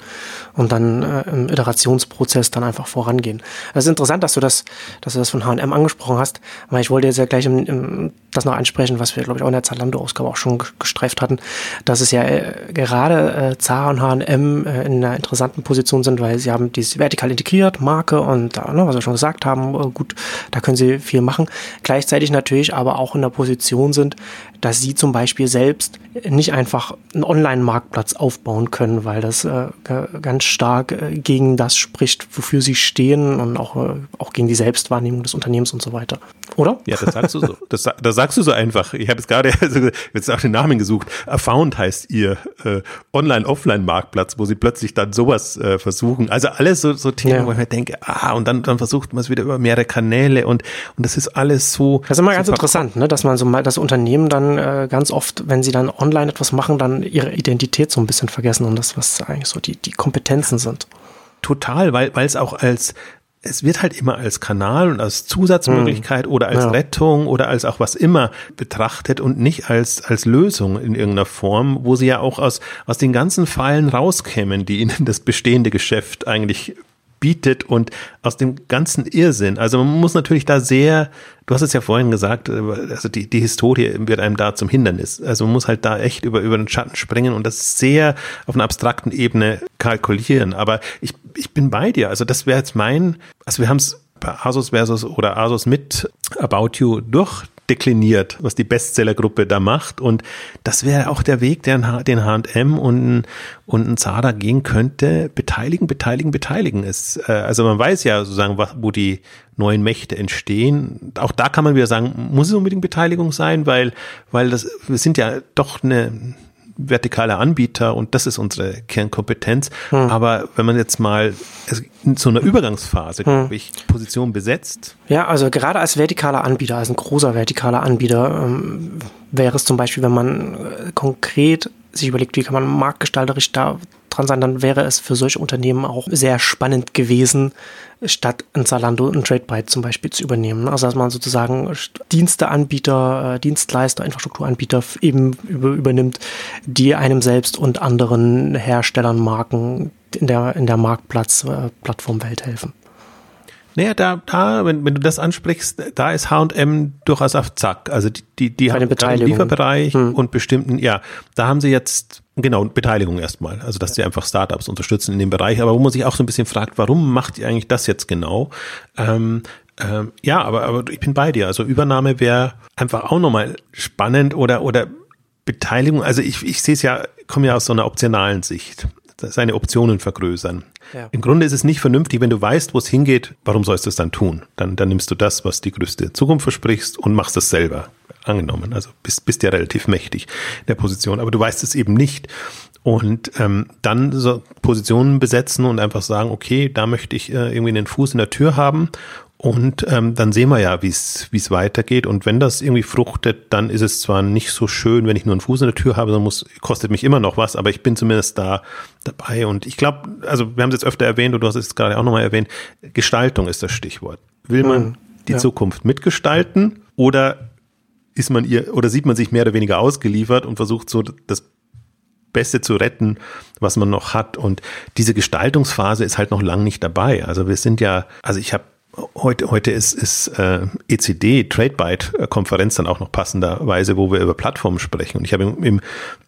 und dann äh, im Iterationsprozess dann einfach vorangehen. Es ist interessant, dass du das, dass du das von H&M angesprochen hast, weil ich wollte jetzt ja gleich im, im, das noch ansprechen, was wir, glaube ich, auch in der Zalando-Ausgabe auch schon gestreift hatten, dass es ja äh, gerade äh, Zara und H&M äh, in einer interessanten Position sind, weil sie haben diese vertikal integriert, Marke und, äh, ne, was wir schon gesagt haben, gut, da können sie viel machen. Gleichzeitig natürlich aber auch in der Position sind, dass sie zum Beispiel selbst nicht einfach einen Online-Marktplatz aufbauen können, weil das äh, ganz stark äh, gegen das spricht, wofür sie stehen und auch, äh, auch gegen die Selbstwahrnehmung des Unternehmens und so weiter. Oder? Ja, das sagst du so. Das, das sagst du so einfach. Ich habe jetzt gerade also, jetzt auch den Namen gesucht. Found heißt ihr äh, Online-Offline-Marktplatz, wo sie plötzlich dann sowas äh, versuchen. Also alles so, so Themen, ja. wo ich mir denke, ah, und dann, dann versucht man es wieder über mehrere Kanäle und, und das ist alles so. Das ist immer so ganz interessant, ne? dass man so mal das Unternehmen dann äh, ganz oft, wenn sie dann online etwas machen, dann ihre Identität so ein bisschen vergessen und das, was eigentlich so die, die Kompetenzen sind. Total, weil weil es auch als es wird halt immer als Kanal und als Zusatzmöglichkeit hm. oder als ja. Rettung oder als auch was immer betrachtet und nicht als, als Lösung in irgendeiner Form, wo sie ja auch aus, aus den ganzen Fallen rauskämen, die ihnen das bestehende Geschäft eigentlich bietet und aus dem ganzen Irrsinn. Also man muss natürlich da sehr, du hast es ja vorhin gesagt, äh, also die, die Historie wird einem da zum Hindernis. Also man muss halt da echt über, über den Schatten springen und das sehr auf einer abstrakten Ebene kalkulieren. Aber ich, ich bin bei dir. Also das wäre jetzt mein, also wir haben es bei Asus versus oder Asus mit About You durch dekliniert, was die Bestsellergruppe da macht. Und das wäre auch der Weg, den H&M und, und ein Zara gehen könnte. Beteiligen, beteiligen, beteiligen. Es, äh, also man weiß ja sozusagen, wo die neuen Mächte entstehen. Auch da kann man wieder sagen, muss es unbedingt Beteiligung sein, weil, weil das, wir sind ja doch eine, vertikale Anbieter und das ist unsere Kernkompetenz. Hm. Aber wenn man jetzt mal in so einer Übergangsphase, hm. glaube ich, Position besetzt. Ja, also gerade als vertikaler Anbieter, als ein großer vertikaler Anbieter, ähm, wäre es zum Beispiel, wenn man äh, konkret sich überlegt, wie kann man marktgestalterisch da dran sein, dann wäre es für solche Unternehmen auch sehr spannend gewesen, statt ein Zalando ein TradeByte zum Beispiel zu übernehmen. Also dass man sozusagen Diensteanbieter, äh, Dienstleister, Infrastrukturanbieter eben übernimmt, die einem selbst und anderen Herstellern, Marken in der, in der Marktplatz-Plattformwelt äh, helfen. Naja, da, da, wenn, wenn du das ansprichst, da ist H&M durchaus auf Zack. Also die, die, die haben einen Lieferbereich hm. und bestimmten, ja, da haben sie jetzt, genau, Beteiligung erstmal. Also, dass sie einfach Startups unterstützen in dem Bereich. Aber wo man sich auch so ein bisschen fragt, warum macht ihr eigentlich das jetzt genau? Ähm, ähm, ja, aber, aber ich bin bei dir. Also Übernahme wäre einfach auch nochmal spannend oder, oder Beteiligung. Also ich, ich sehe es ja, komme ja aus so einer optionalen Sicht seine Optionen vergrößern. Ja. Im Grunde ist es nicht vernünftig, wenn du weißt, wo es hingeht, warum sollst du es dann tun? Dann, dann nimmst du das, was die größte Zukunft versprichst und machst es selber. Angenommen. Also bist, bist ja relativ mächtig in der Position, aber du weißt es eben nicht. Und ähm, dann so Positionen besetzen und einfach sagen, okay, da möchte ich äh, irgendwie einen Fuß in der Tür haben und ähm, dann sehen wir ja, wie es weitergeht. Und wenn das irgendwie fruchtet, dann ist es zwar nicht so schön, wenn ich nur einen Fuß in der Tür habe, dann muss, kostet mich immer noch was, aber ich bin zumindest da dabei. Und ich glaube, also wir haben es jetzt öfter erwähnt und du hast es gerade auch nochmal erwähnt, Gestaltung ist das Stichwort. Will man mhm, die ja. Zukunft mitgestalten oder ist man ihr oder sieht man sich mehr oder weniger ausgeliefert und versucht so das Beste zu retten, was man noch hat. Und diese Gestaltungsphase ist halt noch lang nicht dabei. Also wir sind ja, also ich habe Heute, heute ist, ist äh, ECD, Tradebyte-Konferenz dann auch noch passenderweise, wo wir über Plattformen sprechen. Und ich habe im,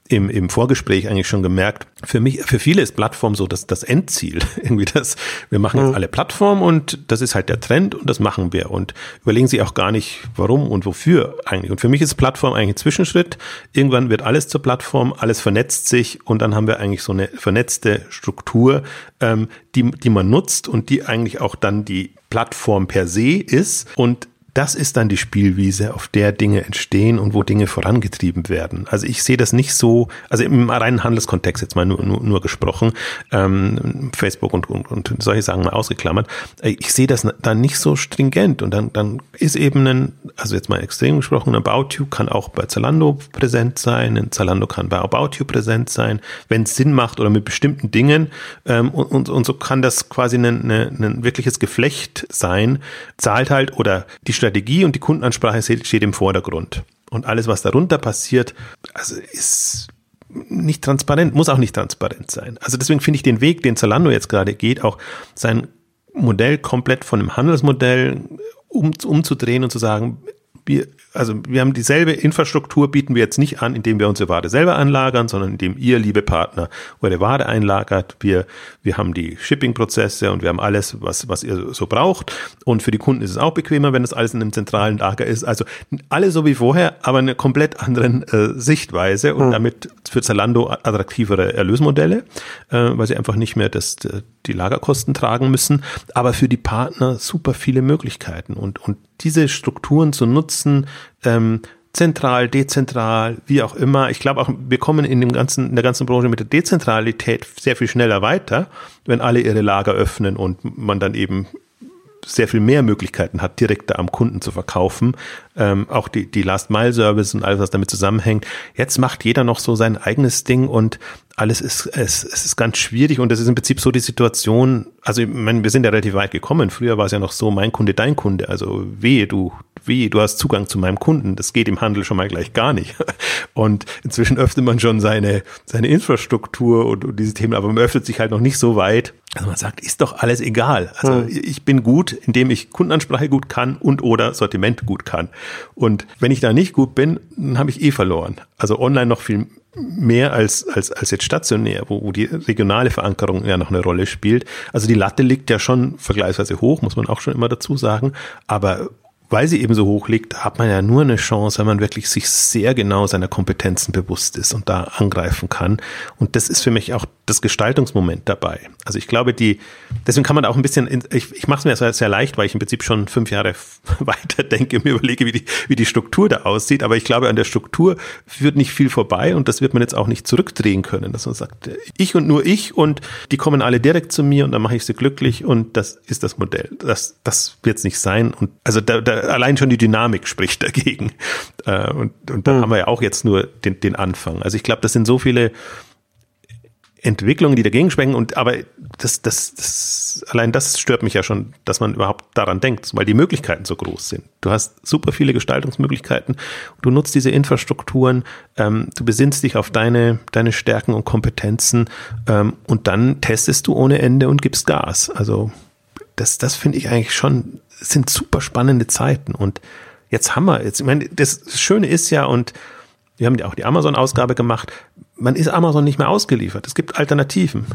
im, im Vorgespräch eigentlich schon gemerkt, für mich, für viele ist Plattform so das, das Endziel. Irgendwie das, wir machen jetzt mhm. alle Plattformen und das ist halt der Trend und das machen wir und überlegen sich auch gar nicht, warum und wofür eigentlich. Und für mich ist Plattform eigentlich ein Zwischenschritt. Irgendwann wird alles zur Plattform, alles vernetzt sich und dann haben wir eigentlich so eine vernetzte Struktur, ähm, die, die man nutzt und die eigentlich auch dann die Plattform per se ist und das ist dann die Spielwiese, auf der Dinge entstehen und wo Dinge vorangetrieben werden. Also ich sehe das nicht so, also im reinen Handelskontext jetzt mal nur, nur, nur gesprochen, ähm, Facebook und, und, und solche Sachen mal ausgeklammert. Ich sehe das dann nicht so stringent und dann, dann ist eben ein, also jetzt mal extrem gesprochen, ein About kann auch bei Zalando präsent sein, ein Zalando kann bei About präsent sein, wenn es Sinn macht oder mit bestimmten Dingen ähm, und, und, und so kann das quasi ein, ein, ein wirkliches Geflecht sein, zahlt halt oder die Strategie und die Kundenansprache steht im Vordergrund. Und alles, was darunter passiert, also ist nicht transparent, muss auch nicht transparent sein. Also deswegen finde ich den Weg, den Zalando jetzt gerade geht, auch sein Modell komplett von einem Handelsmodell um, umzudrehen und zu sagen, wir, also wir haben dieselbe Infrastruktur, bieten wir jetzt nicht an, indem wir unsere Ware selber anlagern, sondern indem ihr, liebe Partner, eure Ware einlagert. Wir, wir haben die Shipping-Prozesse und wir haben alles, was, was ihr so braucht. Und für die Kunden ist es auch bequemer, wenn das alles in einem zentralen Lager ist. Also alles so wie vorher, aber eine komplett anderen äh, Sichtweise und mhm. damit für Zalando attraktivere Erlösmodelle, äh, weil sie einfach nicht mehr das, die Lagerkosten tragen müssen. Aber für die Partner super viele Möglichkeiten und, und diese Strukturen zu nutzen, ähm, zentral, dezentral, wie auch immer. Ich glaube auch, wir kommen in dem ganzen, in der ganzen Branche mit der Dezentralität sehr viel schneller weiter, wenn alle ihre Lager öffnen und man dann eben sehr viel mehr Möglichkeiten hat, direkt da am Kunden zu verkaufen. Ähm, auch die, die Last-Mile-Service und alles, was damit zusammenhängt. Jetzt macht jeder noch so sein eigenes Ding und alles ist, es, es ist ganz schwierig und das ist im Prinzip so die Situation, also ich meine, wir sind ja relativ weit gekommen. Früher war es ja noch so, mein Kunde, dein Kunde. Also wehe, du, wehe, du hast Zugang zu meinem Kunden. Das geht im Handel schon mal gleich gar nicht. Und inzwischen öffnet man schon seine, seine Infrastruktur und, und diese Themen, aber man öffnet sich halt noch nicht so weit. Also man sagt, ist doch alles egal. Also hm. ich bin gut, indem ich Kundenansprache gut kann und oder Sortiment gut kann. Und wenn ich da nicht gut bin, dann habe ich eh verloren. Also online noch viel mehr als, als, als jetzt stationär, wo, wo die regionale Verankerung ja noch eine Rolle spielt. Also die Latte liegt ja schon vergleichsweise hoch, muss man auch schon immer dazu sagen. Aber weil sie eben so hoch liegt, hat man ja nur eine Chance, wenn man wirklich sich sehr genau seiner Kompetenzen bewusst ist und da angreifen kann. Und das ist für mich auch das Gestaltungsmoment dabei. Also ich glaube, die, deswegen kann man da auch ein bisschen, ich, ich mache es mir sehr, sehr leicht, weil ich im Prinzip schon fünf Jahre weiter denke, mir überlege, wie die, wie die Struktur da aussieht. Aber ich glaube, an der Struktur führt nicht viel vorbei und das wird man jetzt auch nicht zurückdrehen können, dass man sagt, ich und nur ich und die kommen alle direkt zu mir und dann mache ich sie glücklich und das ist das Modell. Das, das wird es nicht sein. Und also da, da, allein schon die Dynamik spricht dagegen. Äh, und, und da mhm. haben wir ja auch jetzt nur den, den Anfang. Also ich glaube, das sind so viele Entwicklungen, die dagegen schwenken und aber das, das, das, allein das stört mich ja schon, dass man überhaupt daran denkt, weil die Möglichkeiten so groß sind. Du hast super viele Gestaltungsmöglichkeiten, du nutzt diese Infrastrukturen, ähm, du besinnst dich auf deine, deine Stärken und Kompetenzen ähm, und dann testest du ohne Ende und gibst Gas. Also das, das finde ich eigentlich schon, sind super spannende Zeiten und jetzt haben wir, jetzt, ich meine, das Schöne ist ja und wir haben ja auch die Amazon-Ausgabe gemacht. Man ist Amazon nicht mehr ausgeliefert. Es gibt Alternativen.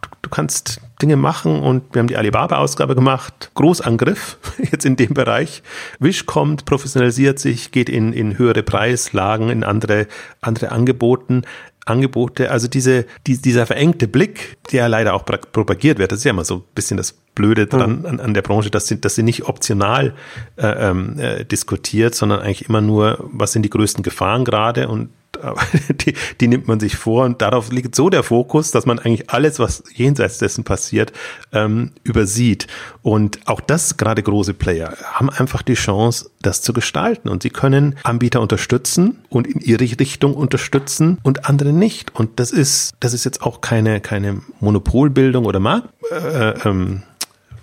Du, du kannst Dinge machen und wir haben die Alibaba-Ausgabe gemacht. Großangriff jetzt in dem Bereich. Wish kommt, professionalisiert sich, geht in, in höhere Preislagen, in andere, andere Angeboten. Angebote, also diese, die, dieser verengte Blick, der leider auch propagiert wird, das ist ja immer so ein bisschen das Blöde dran an, an der Branche, dass sie, dass sie nicht optional äh, ähm, äh, diskutiert, sondern eigentlich immer nur, was sind die größten Gefahren gerade und die, die nimmt man sich vor und darauf liegt so der Fokus, dass man eigentlich alles, was jenseits dessen passiert, ähm, übersieht. Und auch das, gerade große Player, haben einfach die Chance, das zu gestalten. Und sie können Anbieter unterstützen und in ihre Richtung unterstützen und andere nicht. Und das ist, das ist jetzt auch keine, keine Monopolbildung oder Markt, äh, ähm,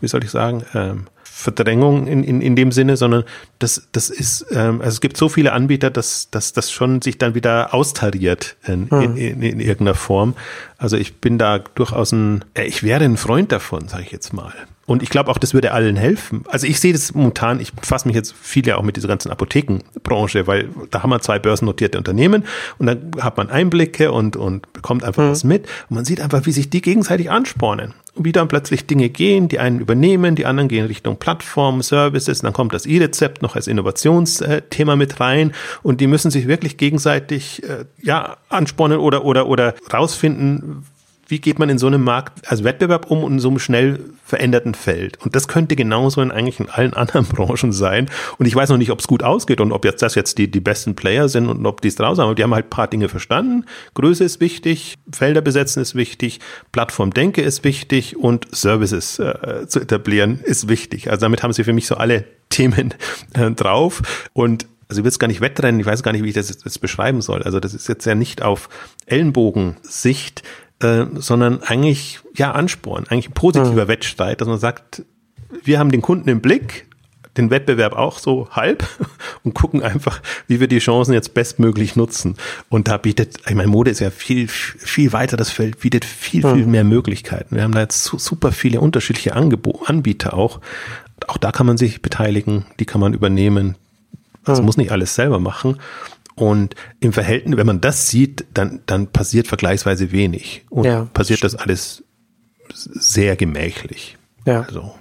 wie soll ich sagen, ähm, Verdrängung in, in, in dem Sinne, sondern das, das ist, ähm, also es gibt so viele Anbieter, dass, dass das schon sich dann wieder austariert in, hm. in, in, in irgendeiner Form. Also ich bin da durchaus ein, ich wäre ein Freund davon, sage ich jetzt mal. Und ich glaube auch, das würde allen helfen. Also ich sehe das momentan, ich befasse mich jetzt viel ja auch mit dieser ganzen Apothekenbranche, weil da haben wir zwei börsennotierte Unternehmen und dann hat man Einblicke und, und bekommt einfach mhm. was mit. Und man sieht einfach, wie sich die gegenseitig anspornen. Wie dann plötzlich Dinge gehen, die einen übernehmen, die anderen gehen Richtung Plattform, Services, dann kommt das E-Rezept noch als Innovationsthema mit rein und die müssen sich wirklich gegenseitig äh, ja anspornen oder oder oder rausfinden, wie geht man in so einem Markt als Wettbewerb um und in so einem schnell veränderten Feld? Und das könnte genauso in eigentlich in allen anderen Branchen sein. Und ich weiß noch nicht, ob es gut ausgeht und ob jetzt das jetzt die, die besten Player sind und ob die es draus haben. Aber die haben halt paar Dinge verstanden. Größe ist wichtig, Felder besetzen ist wichtig, Plattformdenke ist wichtig und Services äh, zu etablieren ist wichtig. Also damit haben sie für mich so alle Themen äh, drauf. Und also ich will es gar nicht wettrennen, ich weiß gar nicht, wie ich das jetzt beschreiben soll. Also das ist jetzt ja nicht auf Ellenbogensicht, äh, sondern eigentlich ja Ansporn, eigentlich ein positiver mhm. Wettstreit, dass man sagt, wir haben den Kunden im Blick, den Wettbewerb auch so halb und gucken einfach, wie wir die Chancen jetzt bestmöglich nutzen. Und da bietet, ich meine, Mode ist ja viel, viel weiter das Feld, bietet viel, viel mhm. mehr Möglichkeiten. Wir haben da jetzt super viele unterschiedliche Angebo Anbieter auch. Auch da kann man sich beteiligen, die kann man übernehmen. Das mhm. muss nicht alles selber machen. Und im Verhältnis, wenn man das sieht, dann, dann passiert vergleichsweise wenig. Und ja, passiert das alles sehr gemächlich. Ja. Also.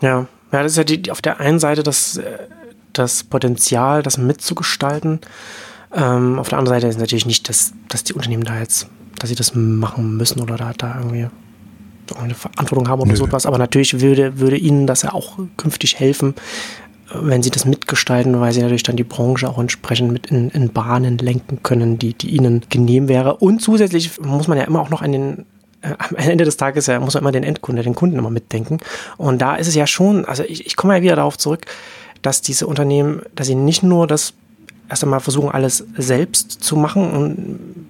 Ja. Ja, das ist ja die, auf der einen Seite das, das Potenzial, das mitzugestalten. Ähm, auf der anderen Seite ist natürlich nicht, dass, dass die Unternehmen da jetzt, dass sie das machen müssen oder da, da irgendwie eine Verantwortung haben oder Nö. so etwas. Aber natürlich würde, würde ihnen das ja auch künftig helfen, wenn sie das mitgestalten, weil sie natürlich dann die Branche auch entsprechend mit in, in Bahnen lenken können, die, die ihnen genehm wäre. Und zusätzlich muss man ja immer auch noch an den äh, am Ende des Tages ja, muss man immer den Endkunde, den Kunden immer mitdenken. Und da ist es ja schon, also ich, ich komme ja wieder darauf zurück, dass diese Unternehmen, dass sie nicht nur das erst einmal versuchen, alles selbst zu machen und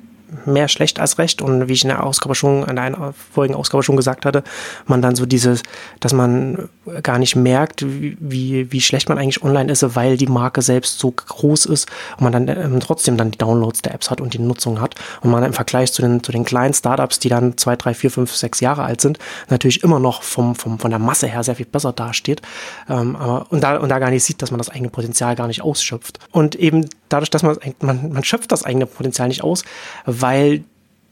mehr schlecht als recht. Und wie ich in der Ausgabe schon, in einer vorigen Ausgabe schon gesagt hatte, man dann so dieses, dass man gar nicht merkt, wie, wie schlecht man eigentlich online ist, weil die Marke selbst so groß ist und man dann ähm, trotzdem dann die Downloads der Apps hat und die Nutzung hat. Und man im Vergleich zu den, zu den kleinen Startups, die dann zwei, drei, vier, fünf, sechs Jahre alt sind, natürlich immer noch vom, vom, von der Masse her sehr viel besser dasteht. Ähm, aber, und, da, und da gar nicht sieht, dass man das eigene Potenzial gar nicht ausschöpft. Und eben dadurch, dass man, man, man schöpft das eigene Potenzial nicht aus, weil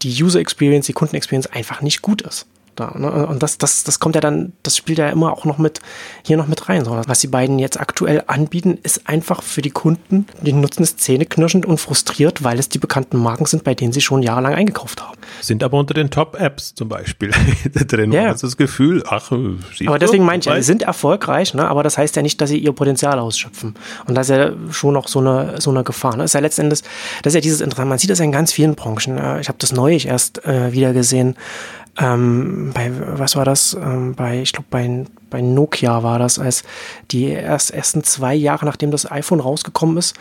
die User Experience, die Kunden Experience einfach nicht gut ist. Da, ne? Und das, das, das kommt ja dann, das spielt ja immer auch noch mit, hier noch mit rein. So. Was die beiden jetzt aktuell anbieten, ist einfach für die Kunden, die nutzen es zähneknirschend und frustriert, weil es die bekannten Marken sind, bei denen sie schon jahrelang eingekauft haben. Sind aber unter den Top-Apps zum Beispiel drin. Ja. Hast das Gefühl, ach, Aber deswegen meine ich, sie sind erfolgreich, ne? aber das heißt ja nicht, dass sie ihr Potenzial ausschöpfen. Und das ist ja schon noch so eine, so eine Gefahr. Ne? Das ist ja letztendlich, das ist ja dieses Interessante, man sieht das ja in ganz vielen Branchen. Ich habe das neulich erst äh, wieder gesehen ähm, bei, was war das? Ähm, bei, ich glaube, bei, bei Nokia war das, als die erst, ersten zwei Jahre, nachdem das iPhone rausgekommen ist,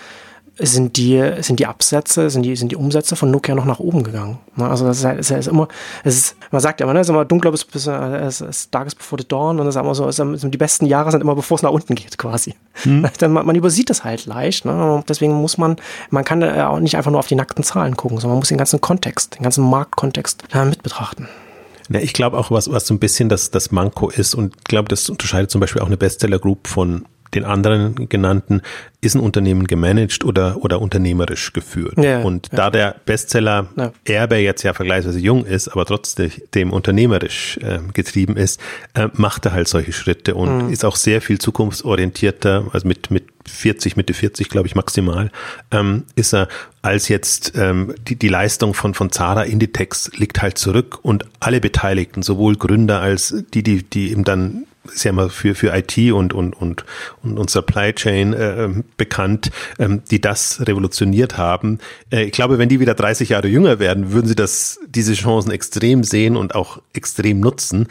sind die, sind die Absätze, sind die, sind die Umsätze von Nokia noch nach oben gegangen. Ne, also das ist, halt, ist, ist immer, es ist, man sagt ja immer, ne, es ist immer dunkler bis, bis es ist Darkest before the dawn und es ist immer so, es ist, die besten Jahre sind immer bevor es nach unten geht quasi. Hm. man, man übersieht das halt leicht. Ne? Deswegen muss man, man kann auch nicht einfach nur auf die nackten Zahlen gucken, sondern man muss den ganzen Kontext, den ganzen Marktkontext äh, mit betrachten. Ja, ich glaube auch, was, was so ein bisschen das, das Manko ist und ich glaube, das unterscheidet zum Beispiel auch eine Bestseller Group von den anderen genannten, ist ein Unternehmen gemanagt oder, oder unternehmerisch geführt. Ja, und ja. da der Bestseller. Erbe jetzt ja vergleichsweise jung ist, aber trotzdem unternehmerisch äh, getrieben ist, äh, macht er halt solche Schritte und mhm. ist auch sehr viel zukunftsorientierter, also mit, mit 40, Mitte 40, glaube ich, maximal, ähm, ist er als jetzt ähm, die, die Leistung von, von Zara Inditex liegt halt zurück und alle Beteiligten, sowohl Gründer als die, die, die eben dann ist ja immer für, für IT und, und, und, und, und Supply Chain äh, ähm, bekannt, ähm, die das revolutioniert haben. Äh, ich glaube, wenn die wieder 30 Jahre jünger werden, würden sie das, diese Chancen extrem sehen und auch extrem nutzen.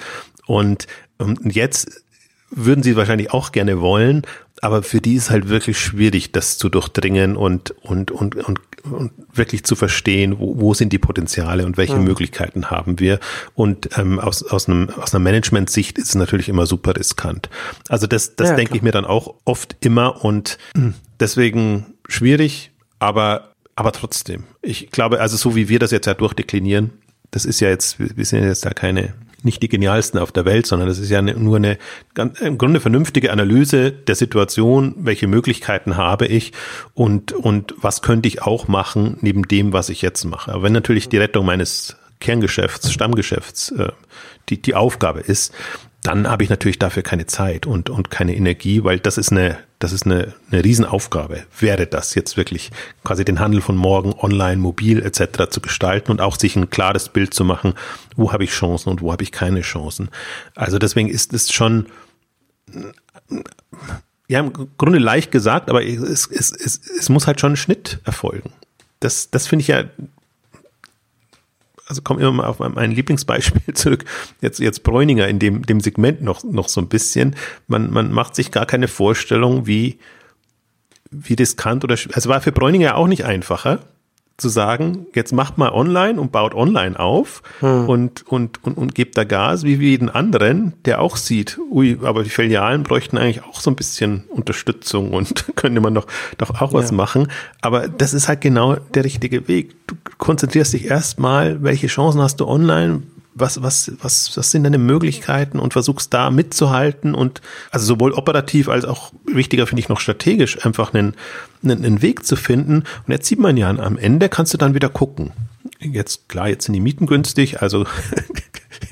Und, und jetzt würden sie wahrscheinlich auch gerne wollen, aber für die ist halt wirklich schwierig, das zu durchdringen und, und, und, und, und wirklich zu verstehen, wo, wo sind die Potenziale und welche mhm. Möglichkeiten haben wir. Und ähm, aus, aus, einem, aus einer Management-Sicht ist es natürlich immer super riskant. Also das, das ja, denke ich mir dann auch oft immer und deswegen schwierig, aber, aber trotzdem. Ich glaube, also so wie wir das jetzt ja durchdeklinieren, das ist ja jetzt, wir sind jetzt da keine nicht die genialsten auf der Welt, sondern das ist ja eine, nur eine im Grunde vernünftige Analyse der Situation, welche Möglichkeiten habe ich und, und was könnte ich auch machen neben dem, was ich jetzt mache. Aber wenn natürlich die Rettung meines Kerngeschäfts, Stammgeschäfts äh, die, die Aufgabe ist, dann habe ich natürlich dafür keine Zeit und, und keine Energie, weil das ist eine, das ist eine, eine Riesenaufgabe. Wäre das jetzt wirklich quasi den Handel von morgen online, mobil etc. zu gestalten und auch sich ein klares Bild zu machen, wo habe ich Chancen und wo habe ich keine Chancen. Also deswegen ist es schon, ja, im Grunde leicht gesagt, aber es, es, es, es muss halt schon ein Schnitt erfolgen. Das, das finde ich ja also komme immer mal auf mein Lieblingsbeispiel zurück, jetzt, jetzt Bräuninger in dem, dem Segment noch, noch so ein bisschen. Man, man macht sich gar keine Vorstellung, wie, wie riskant oder, also war für Bräuninger auch nicht einfacher zu sagen, jetzt macht mal online und baut online auf hm. und, und, und, und gebt da Gas, wie jeden anderen, der auch sieht, ui, aber die Filialen bräuchten eigentlich auch so ein bisschen Unterstützung und könnte man doch, doch auch was ja. machen. Aber das ist halt genau der richtige Weg. Du konzentrierst dich erstmal, welche Chancen hast du online, was, was, was, was sind deine Möglichkeiten und versuchst da mitzuhalten und also sowohl operativ als auch wichtiger finde ich noch strategisch einfach einen, einen, einen Weg zu finden. Und jetzt sieht man ja, am Ende kannst du dann wieder gucken. Jetzt, klar, jetzt sind die Mieten günstig, also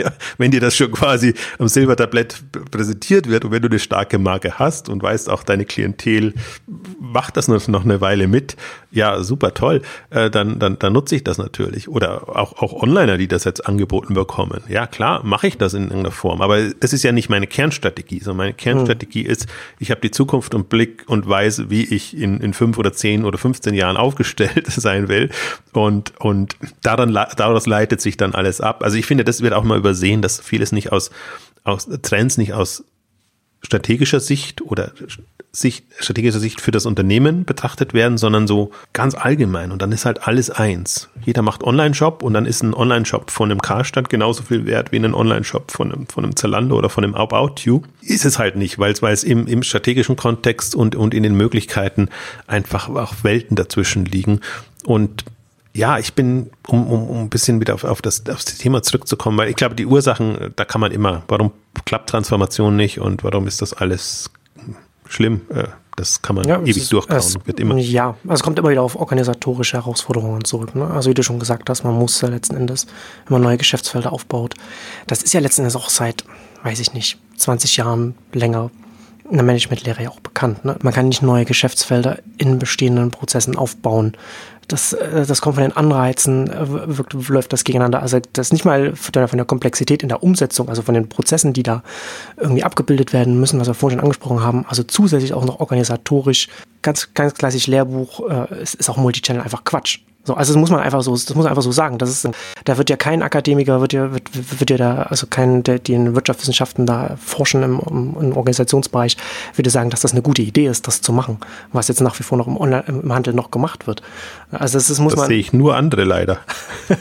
ja, wenn dir das schon quasi am Silbertablett präsentiert wird und wenn du eine starke Marke hast und weißt auch deine Klientel macht das noch eine Weile mit, ja, super toll, äh, dann, dann, dann nutze ich das natürlich. Oder auch, auch Onliner, die das jetzt angeboten bekommen. Ja, klar, mache ich das in irgendeiner Form. Aber es ist ja nicht meine Kernstrategie, sondern meine Kernstrategie mhm. ist, ich habe die Zukunft im Blick und weiß, wie ich in, in fünf oder zehn oder 15 Jahren aufgestellt sein will. Und, und daran, daraus leitet sich dann alles ab. Also ich finde, das wird auch mal übersehen, dass vieles nicht aus, aus Trends nicht aus strategischer Sicht oder Sicht, strategischer Sicht für das Unternehmen betrachtet werden, sondern so ganz allgemein. Und dann ist halt alles eins. Jeder macht Online-Shop und dann ist ein Online-Shop von einem Karstadt genauso viel wert wie ein Online-Shop von einem, von einem Zalando oder von einem About You. Ist es halt nicht, weil es, im, im strategischen Kontext und, und in den Möglichkeiten einfach auch Welten dazwischen liegen. Und ja, ich bin, um, um, um ein bisschen wieder auf, auf, das, auf das Thema zurückzukommen, weil ich glaube, die Ursachen, da kann man immer, warum klappt Transformation nicht und warum ist das alles schlimm? Äh, das kann man ja, ewig ist, durchkauen. Es, wird immer. Ja, also es kommt immer wieder auf organisatorische Herausforderungen zurück. Ne? Also wie du schon gesagt hast, man muss ja letzten Endes, wenn man neue Geschäftsfelder aufbaut, das ist ja letzten Endes auch seit, weiß ich nicht, 20 Jahren länger in der Managementlehre ja auch bekannt. Ne? Man kann nicht neue Geschäftsfelder in bestehenden Prozessen aufbauen das, äh, das kommt von den Anreizen, äh, wirkt, läuft das gegeneinander. Also das nicht mal von der Komplexität in der Umsetzung, also von den Prozessen, die da irgendwie abgebildet werden müssen, was wir vorhin schon angesprochen haben. Also zusätzlich auch noch organisatorisch, ganz, ganz klassisch Lehrbuch, äh, ist, ist auch Multichannel einfach Quatsch. So, also das muss man einfach so, das muss man einfach so sagen. Das ist, da wird ja kein Akademiker, wird ja, wird, wird ja da, also kein, der, die in Wirtschaftswissenschaften da forschen im, im, Organisationsbereich, würde sagen, dass das eine gute Idee ist, das zu machen, was jetzt nach wie vor noch im, Online, im Handel noch gemacht wird. Also das, das muss das man. Sehe ich nur andere leider.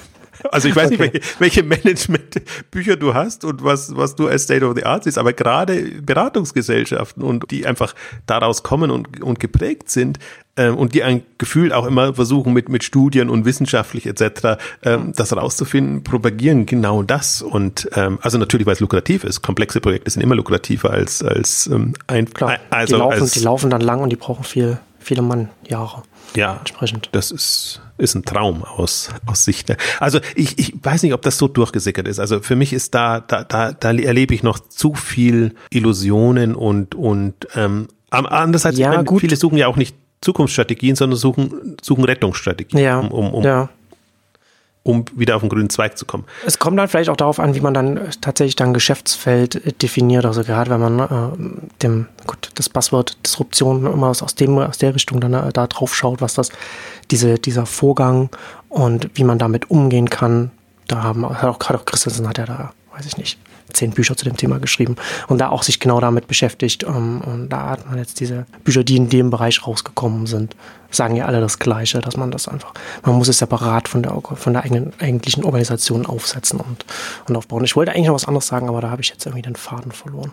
Also ich weiß okay. nicht, welche, welche Managementbücher du hast und was, was du als State of the Art siehst, aber gerade Beratungsgesellschaften und die einfach daraus kommen und, und geprägt sind ähm, und die ein Gefühl auch immer versuchen mit, mit Studien und wissenschaftlich etc. Ähm, das rauszufinden, propagieren genau das. Und ähm, also natürlich, weil es lukrativ ist. Komplexe Projekte sind immer lukrativer als, als ähm, ein Klar, also die laufen, als, die laufen dann lang und die brauchen viel, viele Mannjahre. Ja, entsprechend. Das ist, ist ein Traum aus, aus Sicht. Also ich, ich weiß nicht, ob das so durchgesickert ist. Also für mich ist da, da, da, da erlebe ich noch zu viel Illusionen und, und ähm, andererseits, ja, meine, viele suchen ja auch nicht Zukunftsstrategien, sondern suchen, suchen Rettungsstrategien, ja, um, um, um ja um wieder auf den grünen Zweig zu kommen. Es kommt dann vielleicht auch darauf an, wie man dann tatsächlich dann Geschäftsfeld äh, definiert. Also gerade wenn man äh, dem, gut, das Passwort Disruption immer aus, aus, dem, aus der Richtung dann äh, da drauf schaut, was das, diese, dieser Vorgang und wie man damit umgehen kann. Da haben auch gerade auch Christensen hat ja da, weiß ich nicht, zehn Bücher zu dem Thema geschrieben und da auch sich genau damit beschäftigt. Ähm, und da hat man jetzt diese Bücher, die in dem Bereich rausgekommen sind, sagen ja alle das Gleiche, dass man das einfach, man muss es separat von der, von der eigenen eigentlichen Organisation aufsetzen und, und aufbauen. Ich wollte eigentlich noch was anderes sagen, aber da habe ich jetzt irgendwie den Faden verloren.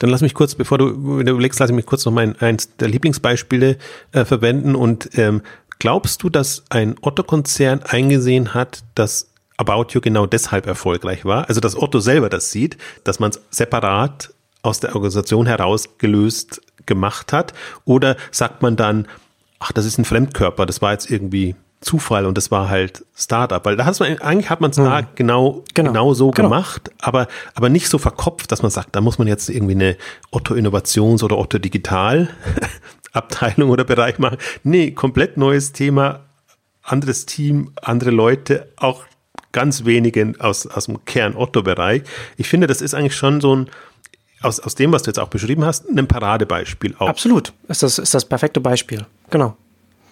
Dann lass mich kurz, bevor du, überlegst, lass mich kurz noch mein eins der Lieblingsbeispiele äh, verwenden und ähm, glaubst du, dass ein Otto-Konzern eingesehen hat, dass About You genau deshalb erfolgreich war. Also dass Otto selber das sieht, dass man es separat aus der Organisation herausgelöst gemacht hat. Oder sagt man dann, ach, das ist ein Fremdkörper, das war jetzt irgendwie Zufall und das war halt Startup, weil da hat man eigentlich hat man es da hm. genau, genau, genau so genau. gemacht, aber aber nicht so verkopft, dass man sagt, da muss man jetzt irgendwie eine Otto Innovations oder Otto Digital Abteilung oder Bereich machen. Nee, komplett neues Thema, anderes Team, andere Leute, auch ganz wenige aus aus dem Kern Otto Bereich. Ich finde, das ist eigentlich schon so ein aus, aus dem, was du jetzt auch beschrieben hast, ein Paradebeispiel auch. Absolut. Ist das, ist das perfekte Beispiel. Genau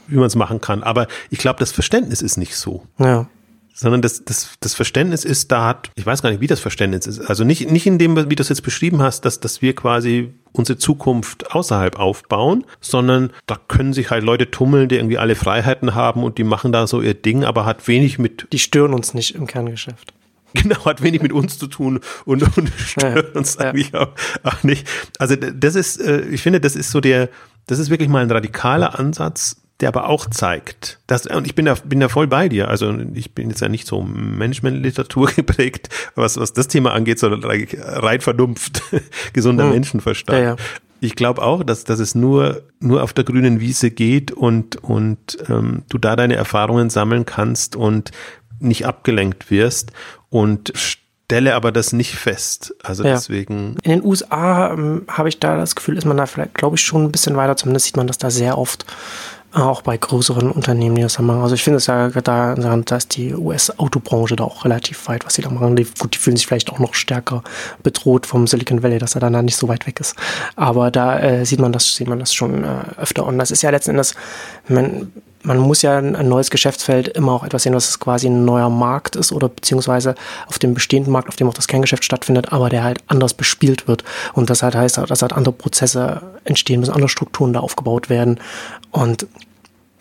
wie man es machen kann. Aber ich glaube, das Verständnis ist nicht so. Ja. Sondern das, das, das Verständnis ist, da hat, ich weiß gar nicht, wie das Verständnis ist. Also nicht, nicht in dem, wie du es jetzt beschrieben hast, dass, dass wir quasi unsere Zukunft außerhalb aufbauen, sondern da können sich halt Leute tummeln, die irgendwie alle Freiheiten haben und die machen da so ihr Ding, aber hat wenig mit. Die stören uns nicht im Kerngeschäft. Genau, hat wenig mit uns zu tun und, und stört ja, uns eigentlich ja. auch, auch nicht. Also das ist, äh, ich finde, das ist so der, das ist wirklich mal ein radikaler Ansatz, der aber auch zeigt, dass, und ich bin da, bin da voll bei dir, also ich bin jetzt ja nicht so Management-Literatur geprägt, was, was das Thema angeht, sondern rein vernunft, gesunder hm. Menschenverstand. Ja, ja. Ich glaube auch, dass, dass es nur, nur auf der grünen Wiese geht und, und ähm, du da deine Erfahrungen sammeln kannst und nicht abgelenkt wirst und stelle aber das nicht fest. Also ja. deswegen. In den USA ähm, habe ich da das Gefühl, ist man da vielleicht, glaube ich, schon ein bisschen weiter. Zumindest sieht man das da sehr oft auch bei größeren Unternehmen, die das da machen. Also ich finde es ja da, da ist die US-Autobranche da auch relativ weit, was sie da machen. Die, gut, die fühlen sich vielleicht auch noch stärker bedroht vom Silicon Valley, dass er dann da nicht so weit weg ist. Aber da äh, sieht man das, sieht man das schon äh, öfter. Und das ist ja letzten Endes, man, man muss ja ein neues Geschäftsfeld immer auch etwas sehen, was quasi ein neuer Markt ist oder beziehungsweise auf dem bestehenden Markt, auf dem auch das Kerngeschäft stattfindet, aber der halt anders bespielt wird. Und das halt heißt, dass halt andere Prozesse entstehen müssen, andere Strukturen da aufgebaut werden. Und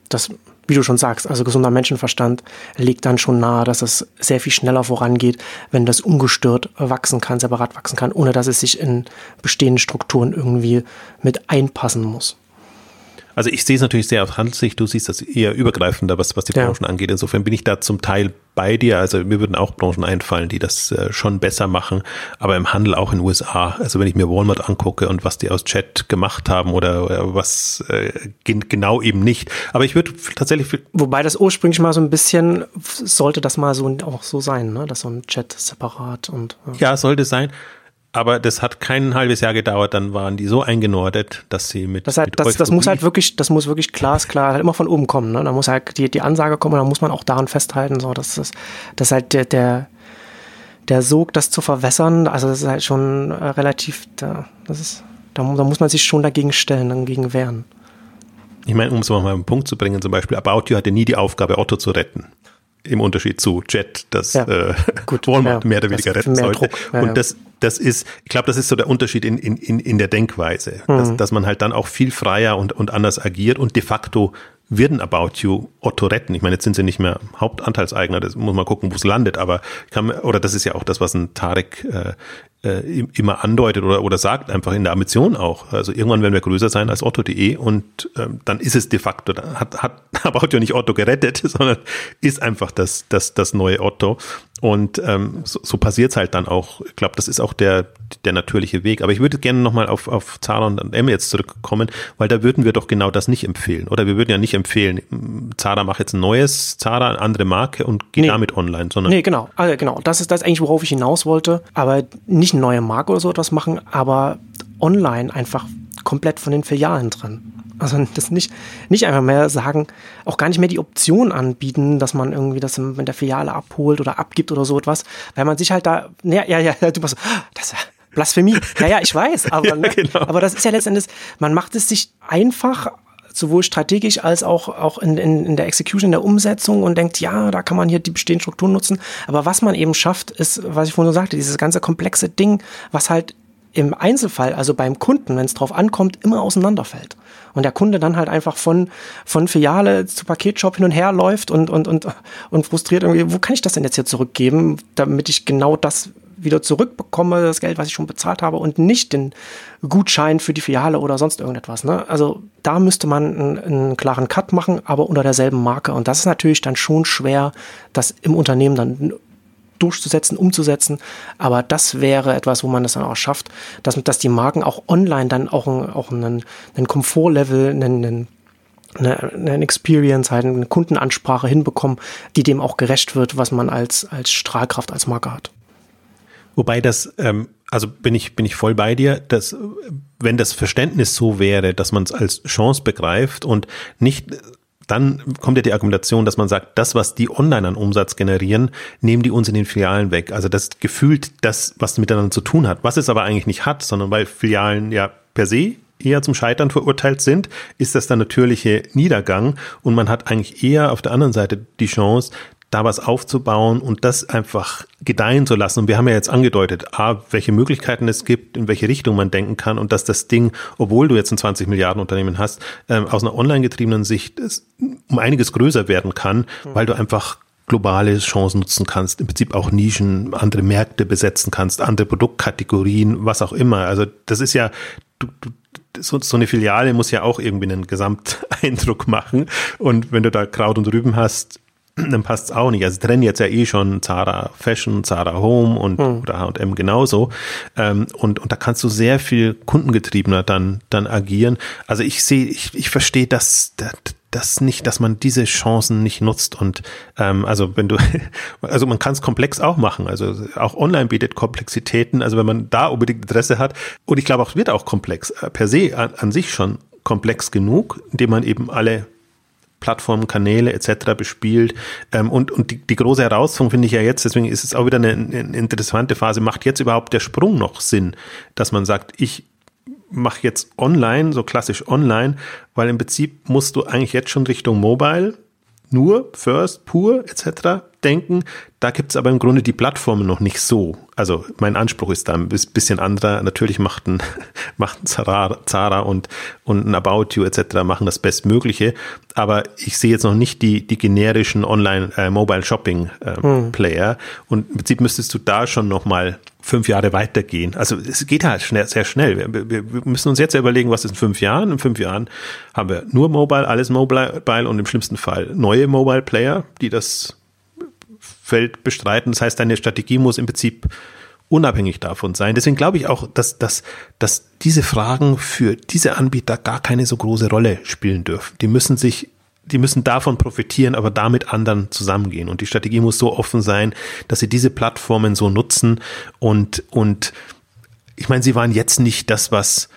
das, wie du schon sagst, also gesunder Menschenverstand legt dann schon nahe, dass es sehr viel schneller vorangeht, wenn das ungestört wachsen kann, separat wachsen kann, ohne dass es sich in bestehende Strukturen irgendwie mit einpassen muss. Also ich sehe es natürlich sehr aus Handelssicht, du siehst das eher übergreifender, was, was die ja. Branchen angeht. Insofern bin ich da zum Teil bei dir. Also mir würden auch Branchen einfallen, die das äh, schon besser machen, aber im Handel auch in den USA. Also wenn ich mir Walmart angucke und was die aus Chat gemacht haben oder, oder was äh, genau eben nicht. Aber ich würde tatsächlich. Wobei das ursprünglich mal so ein bisschen sollte das mal so auch so sein, ne? Dass so ein Chat separat und. Ja, ja sollte sein. Aber das hat kein halbes Jahr gedauert, dann waren die so eingenordet, dass sie mit. Das, halt, mit das, das muss halt wirklich, das muss wirklich glasklar halt immer von oben kommen. Ne? Da muss halt die, die Ansage kommen und da muss man auch daran festhalten, so dass das, dass halt der, der, der Sog, das zu verwässern, also das ist halt schon äh, relativ, da, das ist, da, da muss man sich schon dagegen stellen, dagegen wehren. Ich meine, um es mal auf einen Punkt zu bringen, zum Beispiel, About You hatte nie die Aufgabe, Otto zu retten im Unterschied zu Jet, das ja, äh, gut, Walmart ja, mehr oder weniger retten sollte. Ja, und das, das ist, ich glaube, das ist so der Unterschied in, in, in der Denkweise, mhm. dass, dass man halt dann auch viel freier und, und anders agiert und de facto werden About You Otto retten. Ich meine, jetzt sind sie nicht mehr Hauptanteilseigner, das muss man gucken, wo es landet, aber kann, oder das ist ja auch das, was ein Tarek äh, äh, immer andeutet oder, oder sagt, einfach in der Ambition auch. Also irgendwann werden wir größer sein als Otto.de und ähm, dann ist es de facto, hat, hat About You nicht Otto gerettet, sondern ist einfach das, das, das neue Otto. Und ähm, so, so passiert es halt dann auch. Ich glaube, das ist auch der, der natürliche Weg. Aber ich würde gerne nochmal auf, auf Zara und M jetzt zurückkommen, weil da würden wir doch genau das nicht empfehlen. Oder wir würden ja nicht empfehlen, Zara macht jetzt ein neues Zara, eine andere Marke und geht nee. damit online, sondern. Nee, genau. Also genau. Das ist das eigentlich, worauf ich hinaus wollte. Aber nicht eine neue Marke oder so etwas machen, aber online einfach komplett von den Filialen drin. Also das nicht, nicht einfach mehr sagen, auch gar nicht mehr die Option anbieten, dass man irgendwie das in der Filiale abholt oder abgibt oder so etwas, weil man sich halt da, ja, ja, ja, du warst, das ist ja Blasphemie. Ja, ja, ich weiß, aber, ja, ne, genau. aber das ist ja letztendlich, man macht es sich einfach sowohl strategisch als auch, auch in, in, in der Execution, in der Umsetzung und denkt, ja, da kann man hier die bestehenden Strukturen nutzen. Aber was man eben schafft, ist, was ich vorhin sagte, dieses ganze komplexe Ding, was halt im Einzelfall, also beim Kunden, wenn es drauf ankommt, immer auseinanderfällt. Und der Kunde dann halt einfach von, von Filiale zu Paketshop hin und her läuft und, und, und, und frustriert irgendwie, wo kann ich das denn jetzt hier zurückgeben, damit ich genau das wieder zurückbekomme, das Geld, was ich schon bezahlt habe und nicht den Gutschein für die Filiale oder sonst irgendetwas. Ne? Also da müsste man einen, einen klaren Cut machen, aber unter derselben Marke. Und das ist natürlich dann schon schwer, das im Unternehmen dann durchzusetzen, umzusetzen. Aber das wäre etwas, wo man das dann auch schafft, dass, dass die Marken auch online dann auch, ein, auch einen, einen Komfortlevel, einen, einen eine, Experience, halt eine Kundenansprache hinbekommen, die dem auch gerecht wird, was man als, als Strahlkraft als Marke hat. Wobei das, ähm, also bin ich, bin ich voll bei dir, dass wenn das Verständnis so wäre, dass man es als Chance begreift und nicht dann kommt ja die Argumentation, dass man sagt, das, was die online an Umsatz generieren, nehmen die uns in den Filialen weg. Also das gefühlt das, was miteinander zu tun hat, was es aber eigentlich nicht hat, sondern weil Filialen ja per se eher zum Scheitern verurteilt sind, ist das der natürliche Niedergang und man hat eigentlich eher auf der anderen Seite die Chance, da was aufzubauen und das einfach gedeihen zu lassen. Und wir haben ja jetzt angedeutet, A, welche Möglichkeiten es gibt, in welche Richtung man denken kann und dass das Ding, obwohl du jetzt ein 20 Milliarden Unternehmen hast, ähm, aus einer online getriebenen Sicht um einiges größer werden kann, mhm. weil du einfach globale Chancen nutzen kannst, im Prinzip auch Nischen, andere Märkte besetzen kannst, andere Produktkategorien, was auch immer. Also das ist ja, du, du, so, so eine Filiale muss ja auch irgendwie einen Gesamteindruck machen. Und wenn du da Kraut und Rüben hast, dann passt es auch nicht. Also trennen jetzt ja eh schon Zara Fashion, Zara Home und hm. oder H&M genauso. Ähm, und, und da kannst du sehr viel kundengetriebener dann, dann agieren. Also ich sehe, ich, ich verstehe das, das, das nicht, dass man diese Chancen nicht nutzt. Und ähm, also wenn du, also man kann es komplex auch machen. Also auch online bietet Komplexitäten. Also wenn man da unbedingt Interesse hat, und ich glaube auch, wird auch komplex, äh, per se an, an sich schon komplex genug, indem man eben alle Plattformen, Kanäle etc. bespielt. Ähm, und und die, die große Herausforderung finde ich ja jetzt, deswegen ist es auch wieder eine, eine interessante Phase, macht jetzt überhaupt der Sprung noch Sinn, dass man sagt, ich mache jetzt online, so klassisch online, weil im Prinzip musst du eigentlich jetzt schon Richtung Mobile nur, First, Pur etc. denken. Da gibt's aber im Grunde die Plattformen noch nicht so. Also mein Anspruch ist da ein bisschen anderer. Natürlich macht ein, macht ein Zara, Zara und, und ein About You etc. machen das Bestmögliche. Aber ich sehe jetzt noch nicht die, die generischen Online-Mobile-Shopping-Player. Äh, hm. Und im Prinzip müsstest du da schon nochmal fünf Jahre weitergehen. Also es geht halt schnell, sehr schnell. Wir, wir, müssen uns jetzt überlegen, was ist in fünf Jahren. In fünf Jahren haben wir nur Mobile, alles Mobile und im schlimmsten Fall neue Mobile Player, die das Feld bestreiten. Das heißt, deine Strategie muss im Prinzip unabhängig davon sein. Deswegen glaube ich auch, dass, dass, dass diese Fragen für diese Anbieter gar keine so große Rolle spielen dürfen. Die müssen sich die müssen davon profitieren, aber damit anderen zusammengehen. Und die Strategie muss so offen sein, dass sie diese Plattformen so nutzen und, und ich meine, sie waren jetzt nicht das, was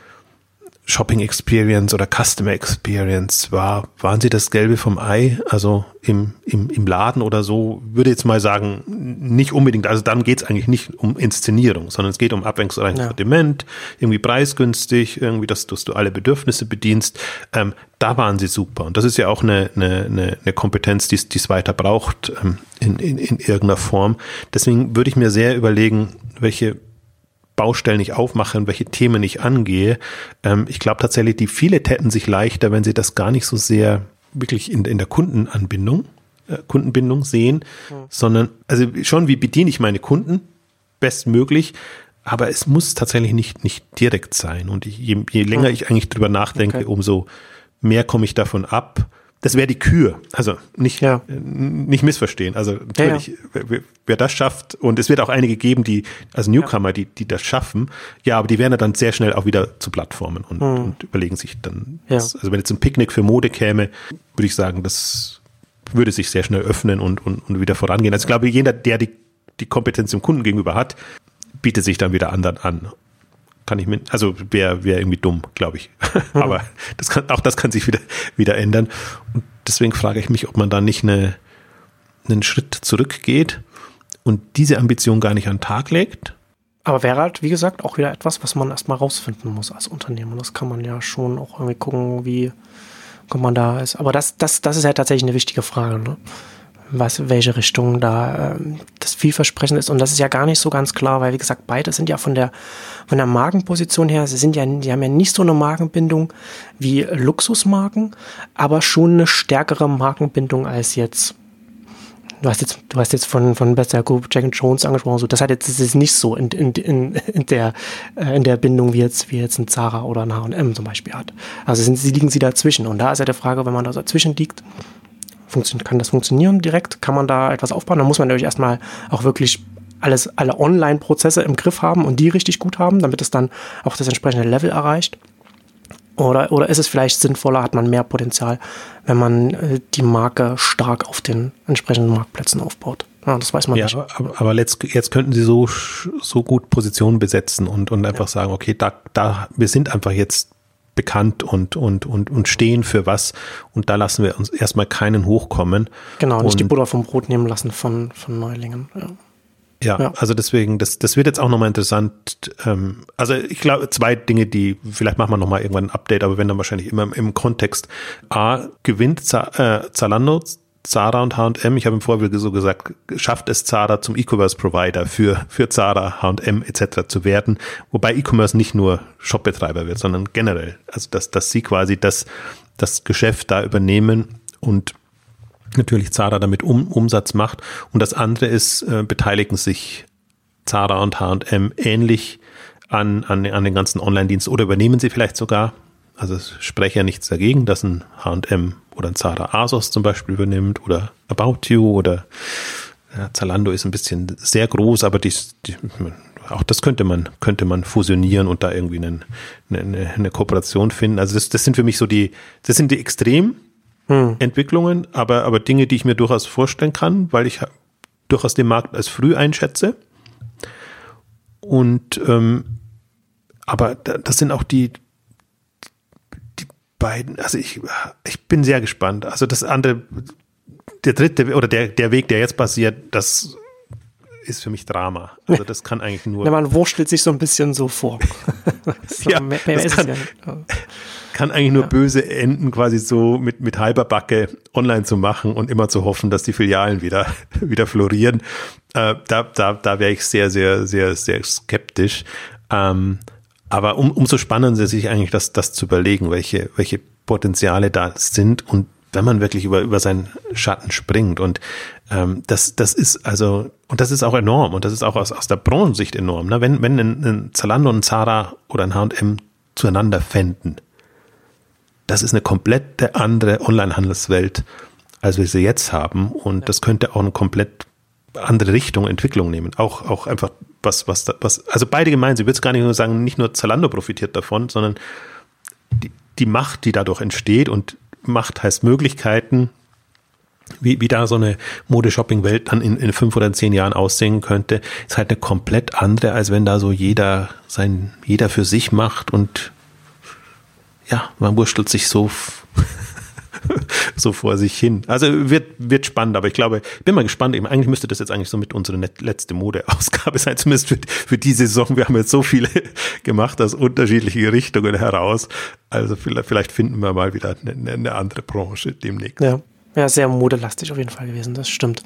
Shopping Experience oder Customer Experience war, waren sie das Gelbe vom Ei, also im, im, im Laden oder so, würde jetzt mal sagen, nicht unbedingt, also dann geht es eigentlich nicht um Inszenierung, sondern es geht um abwechslungsreiches ja. Sortiment, irgendwie preisgünstig, irgendwie, dass, dass du alle Bedürfnisse bedienst, ähm, da waren sie super. Und das ist ja auch eine, eine, eine Kompetenz, die es weiter braucht ähm, in, in, in irgendeiner Form. Deswegen würde ich mir sehr überlegen, welche Baustellen ich aufmache welche Themen ich angehe. Ähm, ich glaube tatsächlich, die viele täten sich leichter, wenn sie das gar nicht so sehr wirklich in, in der Kundenanbindung, äh, Kundenbindung sehen, mhm. sondern also schon, wie bediene ich meine Kunden bestmöglich, aber es muss tatsächlich nicht, nicht direkt sein. Und je, je länger mhm. ich eigentlich drüber nachdenke, okay. umso mehr komme ich davon ab, das wäre die Kür. Also nicht, ja. nicht missverstehen. Also natürlich, ja, ja. Wer, wer, das schafft, und es wird auch einige geben, die, also Newcomer, die, die das schaffen, ja, aber die werden dann sehr schnell auch wieder zu Plattformen und, hm. und überlegen sich dann, das, also wenn jetzt ein Picknick für Mode käme, würde ich sagen, das würde sich sehr schnell öffnen und, und, und wieder vorangehen. Also ich glaube, jeder, der die, die Kompetenz dem Kunden gegenüber hat, bietet sich dann wieder anderen an kann ich mir, also wäre wär irgendwie dumm, glaube ich. Aber das kann, auch das kann sich wieder, wieder ändern. Und deswegen frage ich mich, ob man da nicht eine, einen Schritt zurückgeht und diese Ambition gar nicht an den Tag legt. Aber wäre halt, wie gesagt, auch wieder etwas, was man erstmal rausfinden muss als Unternehmen. Das kann man ja schon auch irgendwie gucken, wie kommt man da ist. Aber das, das, das ist ja tatsächlich eine wichtige Frage. Ne? Was, welche Richtung da äh, das vielversprechend ist. Und das ist ja gar nicht so ganz klar, weil wie gesagt, beide sind ja von der, von der Markenposition her, sie sind ja, die haben ja nicht so eine Markenbindung wie Luxusmarken, aber schon eine stärkere Markenbindung als jetzt. Du hast jetzt, du hast jetzt von, von Bester Group Jack Jones angesprochen, so, das hat jetzt, das ist nicht so in, in, in, in der, äh, in der Bindung wie jetzt, wie jetzt ein Zara oder ein H&M zum Beispiel hat. Also sind, sie liegen sie dazwischen. Und da ist ja die Frage, wenn man da dazwischen liegt, kann das funktionieren direkt? Kann man da etwas aufbauen? Da muss man natürlich erstmal auch wirklich alles, alle Online-Prozesse im Griff haben und die richtig gut haben, damit es dann auch das entsprechende Level erreicht? Oder, oder ist es vielleicht sinnvoller, hat man mehr Potenzial, wenn man äh, die Marke stark auf den entsprechenden Marktplätzen aufbaut? Ja, das weiß man ja, nicht. Aber, aber jetzt, jetzt könnten sie so, so gut Positionen besetzen und, und einfach ja. sagen, okay, da, da, wir sind einfach jetzt bekannt und, und, und, und stehen für was. Und da lassen wir uns erstmal keinen hochkommen. Genau, nicht und, die Butter vom Brot nehmen lassen von, von Neulingen. Ja. Ja, ja, also deswegen, das, das wird jetzt auch nochmal interessant. Ähm, also ich glaube, zwei Dinge, die, vielleicht machen wir nochmal irgendwann ein Update, aber wenn dann wahrscheinlich immer im Kontext. A, gewinnt Z äh, Zalando, Zara und H&M, ich habe im Vorbild so gesagt, schafft es Zara zum E-Commerce-Provider für, für Zara, H&M etc. zu werden, wobei E-Commerce nicht nur Shopbetreiber wird, sondern generell. Also dass, dass sie quasi das, das Geschäft da übernehmen und natürlich Zara damit um, Umsatz macht. Und das andere ist, äh, beteiligen sich Zara und H&M ähnlich an, an, an den ganzen Online-Diensten oder übernehmen sie vielleicht sogar. Also es spreche ja nichts dagegen, dass ein H&M oder ein Zara Asos zum Beispiel übernimmt oder About You oder ja, Zalando ist ein bisschen sehr groß, aber die, die, auch das könnte man, könnte man fusionieren und da irgendwie einen, eine, eine Kooperation finden. Also das, das sind für mich so die, das sind die Extrem, hm. Entwicklungen, aber, aber Dinge, die ich mir durchaus vorstellen kann, weil ich durchaus den Markt als früh einschätze. Und ähm, aber das sind auch die, die beiden, also ich, ich bin sehr gespannt. Also das andere, der dritte oder der, der Weg, der jetzt passiert, das ist für mich Drama. Also das kann eigentlich nur. Ja, man wurstelt sich so ein bisschen so vor. so, ja, mehr, mehr kann, ja kann eigentlich nur ja. böse enden, quasi so mit, mit halber Backe online zu machen und immer zu hoffen, dass die Filialen wieder, wieder florieren. Äh, da da, da wäre ich sehr, sehr, sehr, sehr skeptisch. Ähm, aber um, umso spannender sich eigentlich das, das zu überlegen, welche, welche Potenziale da sind und wenn man wirklich über, über seinen Schatten springt. Und ähm, das, das ist also, und das ist auch enorm und das ist auch aus, aus der Branchensicht enorm. Ne? Wenn, wenn ein, ein Zalando, ein Zara oder ein HM zueinander fänden, das ist eine komplett andere Online-Handelswelt, als wir sie jetzt haben. Und das könnte auch eine komplett andere Richtung, Entwicklung nehmen. Auch, auch einfach was, was, was, also beide gemeinsam. Ich würde es gar nicht nur sagen, nicht nur Zalando profitiert davon, sondern die, die Macht, die dadurch entsteht und Macht heißt Möglichkeiten, wie, wie da so eine Modeshopping-Welt dann in, in fünf oder zehn Jahren aussehen könnte, ist halt eine komplett andere, als wenn da so jeder sein, jeder für sich macht und ja, man wurschtelt sich so, so vor sich hin. Also wird, wird spannend, aber ich glaube, bin mal gespannt. Eigentlich müsste das jetzt eigentlich so mit unserer letzte Modeausgabe sein, zumindest für, für die Saison. Wir haben jetzt so viele gemacht aus unterschiedlichen Richtungen heraus. Also vielleicht, vielleicht finden wir mal wieder eine, eine andere Branche demnächst. Ja. Ja, sehr modelastig auf jeden Fall gewesen, das stimmt.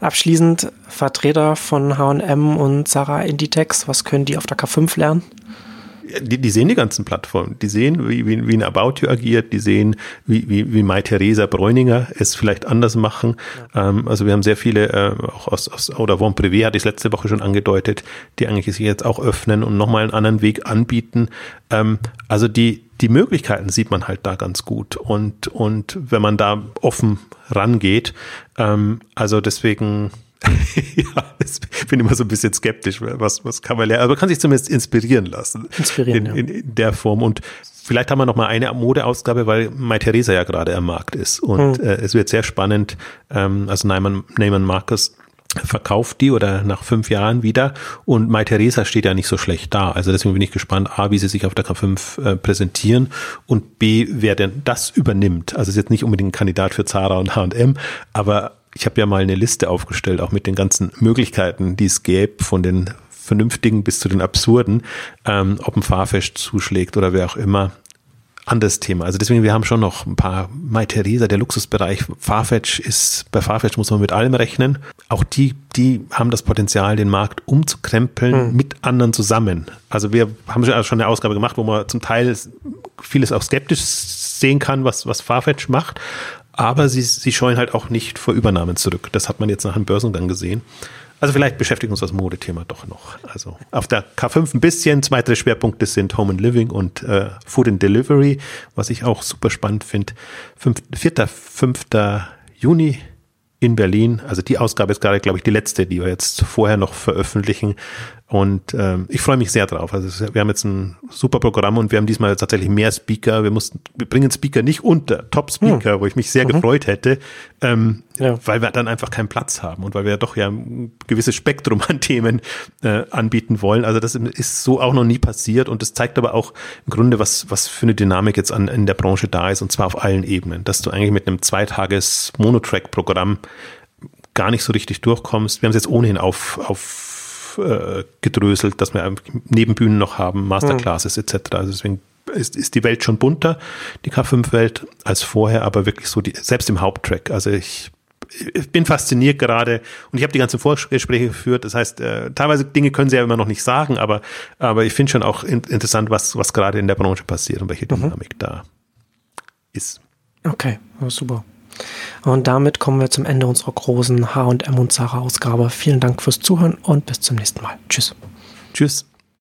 Abschließend Vertreter von H&M und Sarah Inditex, was können die auf der K5 lernen? Die, die sehen die ganzen Plattformen. Die sehen, wie, wie, wie ein About You agiert. Die sehen, wie, wie, wie Mai Theresa Bräuninger es vielleicht anders machen. Ja. Ähm, also wir haben sehr viele, äh, auch aus, aus oder Von Privé hatte ich letzte Woche schon angedeutet, die eigentlich sich jetzt auch öffnen und nochmal einen anderen Weg anbieten. Ähm, also die, die Möglichkeiten sieht man halt da ganz gut. Und, und wenn man da offen rangeht, ähm, also deswegen, ja, ich bin immer so ein bisschen skeptisch, was, was kann man lernen. Aber man kann sich zumindest inspirieren lassen. Inspirieren, in, in, in der Form. Und vielleicht haben wir noch mal eine Modeausgabe, weil Mai Theresa ja gerade am Markt ist. Und hm. äh, es wird sehr spannend. Ähm, also Neiman, Neiman Marcus verkauft die oder nach fünf Jahren wieder und Mai Theresa steht ja nicht so schlecht da. Also deswegen bin ich gespannt, A, wie sie sich auf der K5 äh, präsentieren und B, wer denn das übernimmt. Also ist jetzt nicht unbedingt ein Kandidat für Zara und H&M, aber ich habe ja mal eine Liste aufgestellt, auch mit den ganzen Möglichkeiten, die es gäbe, von den vernünftigen bis zu den absurden, ähm, ob ein Fahrfest zuschlägt oder wer auch immer. Anderes Thema. Also deswegen, wir haben schon noch ein paar Mai Theresa, der Luxusbereich. Farfetch ist, bei Farfetch muss man mit allem rechnen. Auch die, die haben das Potenzial, den Markt umzukrempeln hm. mit anderen zusammen. Also wir haben schon eine Ausgabe gemacht, wo man zum Teil vieles auch skeptisch sehen kann, was, was Farfetch macht aber sie, sie scheuen halt auch nicht vor Übernahmen zurück. Das hat man jetzt nach dem Börsengang gesehen. Also vielleicht beschäftigt uns das Modethema doch noch. Also auf der K5 ein bisschen. Weitere Schwerpunkte sind Home and Living und äh, Food and Delivery, was ich auch super spannend finde. 4. 5. Juni in Berlin. Also die Ausgabe ist gerade, glaube ich, die letzte, die wir jetzt vorher noch veröffentlichen. Und ähm, ich freue mich sehr drauf. Also wir haben jetzt ein super Programm und wir haben diesmal tatsächlich mehr Speaker. Wir mussten, wir bringen Speaker nicht unter, Top-Speaker, hm. wo ich mich sehr mhm. gefreut hätte, ähm, ja. weil wir dann einfach keinen Platz haben und weil wir doch ja ein gewisses Spektrum an Themen äh, anbieten wollen. Also das ist so auch noch nie passiert und das zeigt aber auch im Grunde, was, was für eine Dynamik jetzt an, in der Branche da ist und zwar auf allen Ebenen, dass du eigentlich mit einem Zweitages Monotrack-Programm gar nicht so richtig durchkommst. Wir haben es jetzt ohnehin auf, auf äh, gedröselt, dass wir Nebenbühnen noch haben, Masterclasses mhm. etc. Also deswegen ist, ist die Welt schon bunter, die K5-Welt, als vorher, aber wirklich so die, selbst im Haupttrack. Also ich, ich bin fasziniert gerade und ich habe die ganzen Vorgespräche geführt. Das heißt, äh, teilweise Dinge können sie ja immer noch nicht sagen, aber, aber ich finde schon auch in, interessant, was, was gerade in der Branche passiert und welche mhm. Dynamik mhm. da ist. Okay, super. Und damit kommen wir zum Ende unserer großen H&M und Sarah Ausgabe. Vielen Dank fürs Zuhören und bis zum nächsten Mal. Tschüss. Tschüss.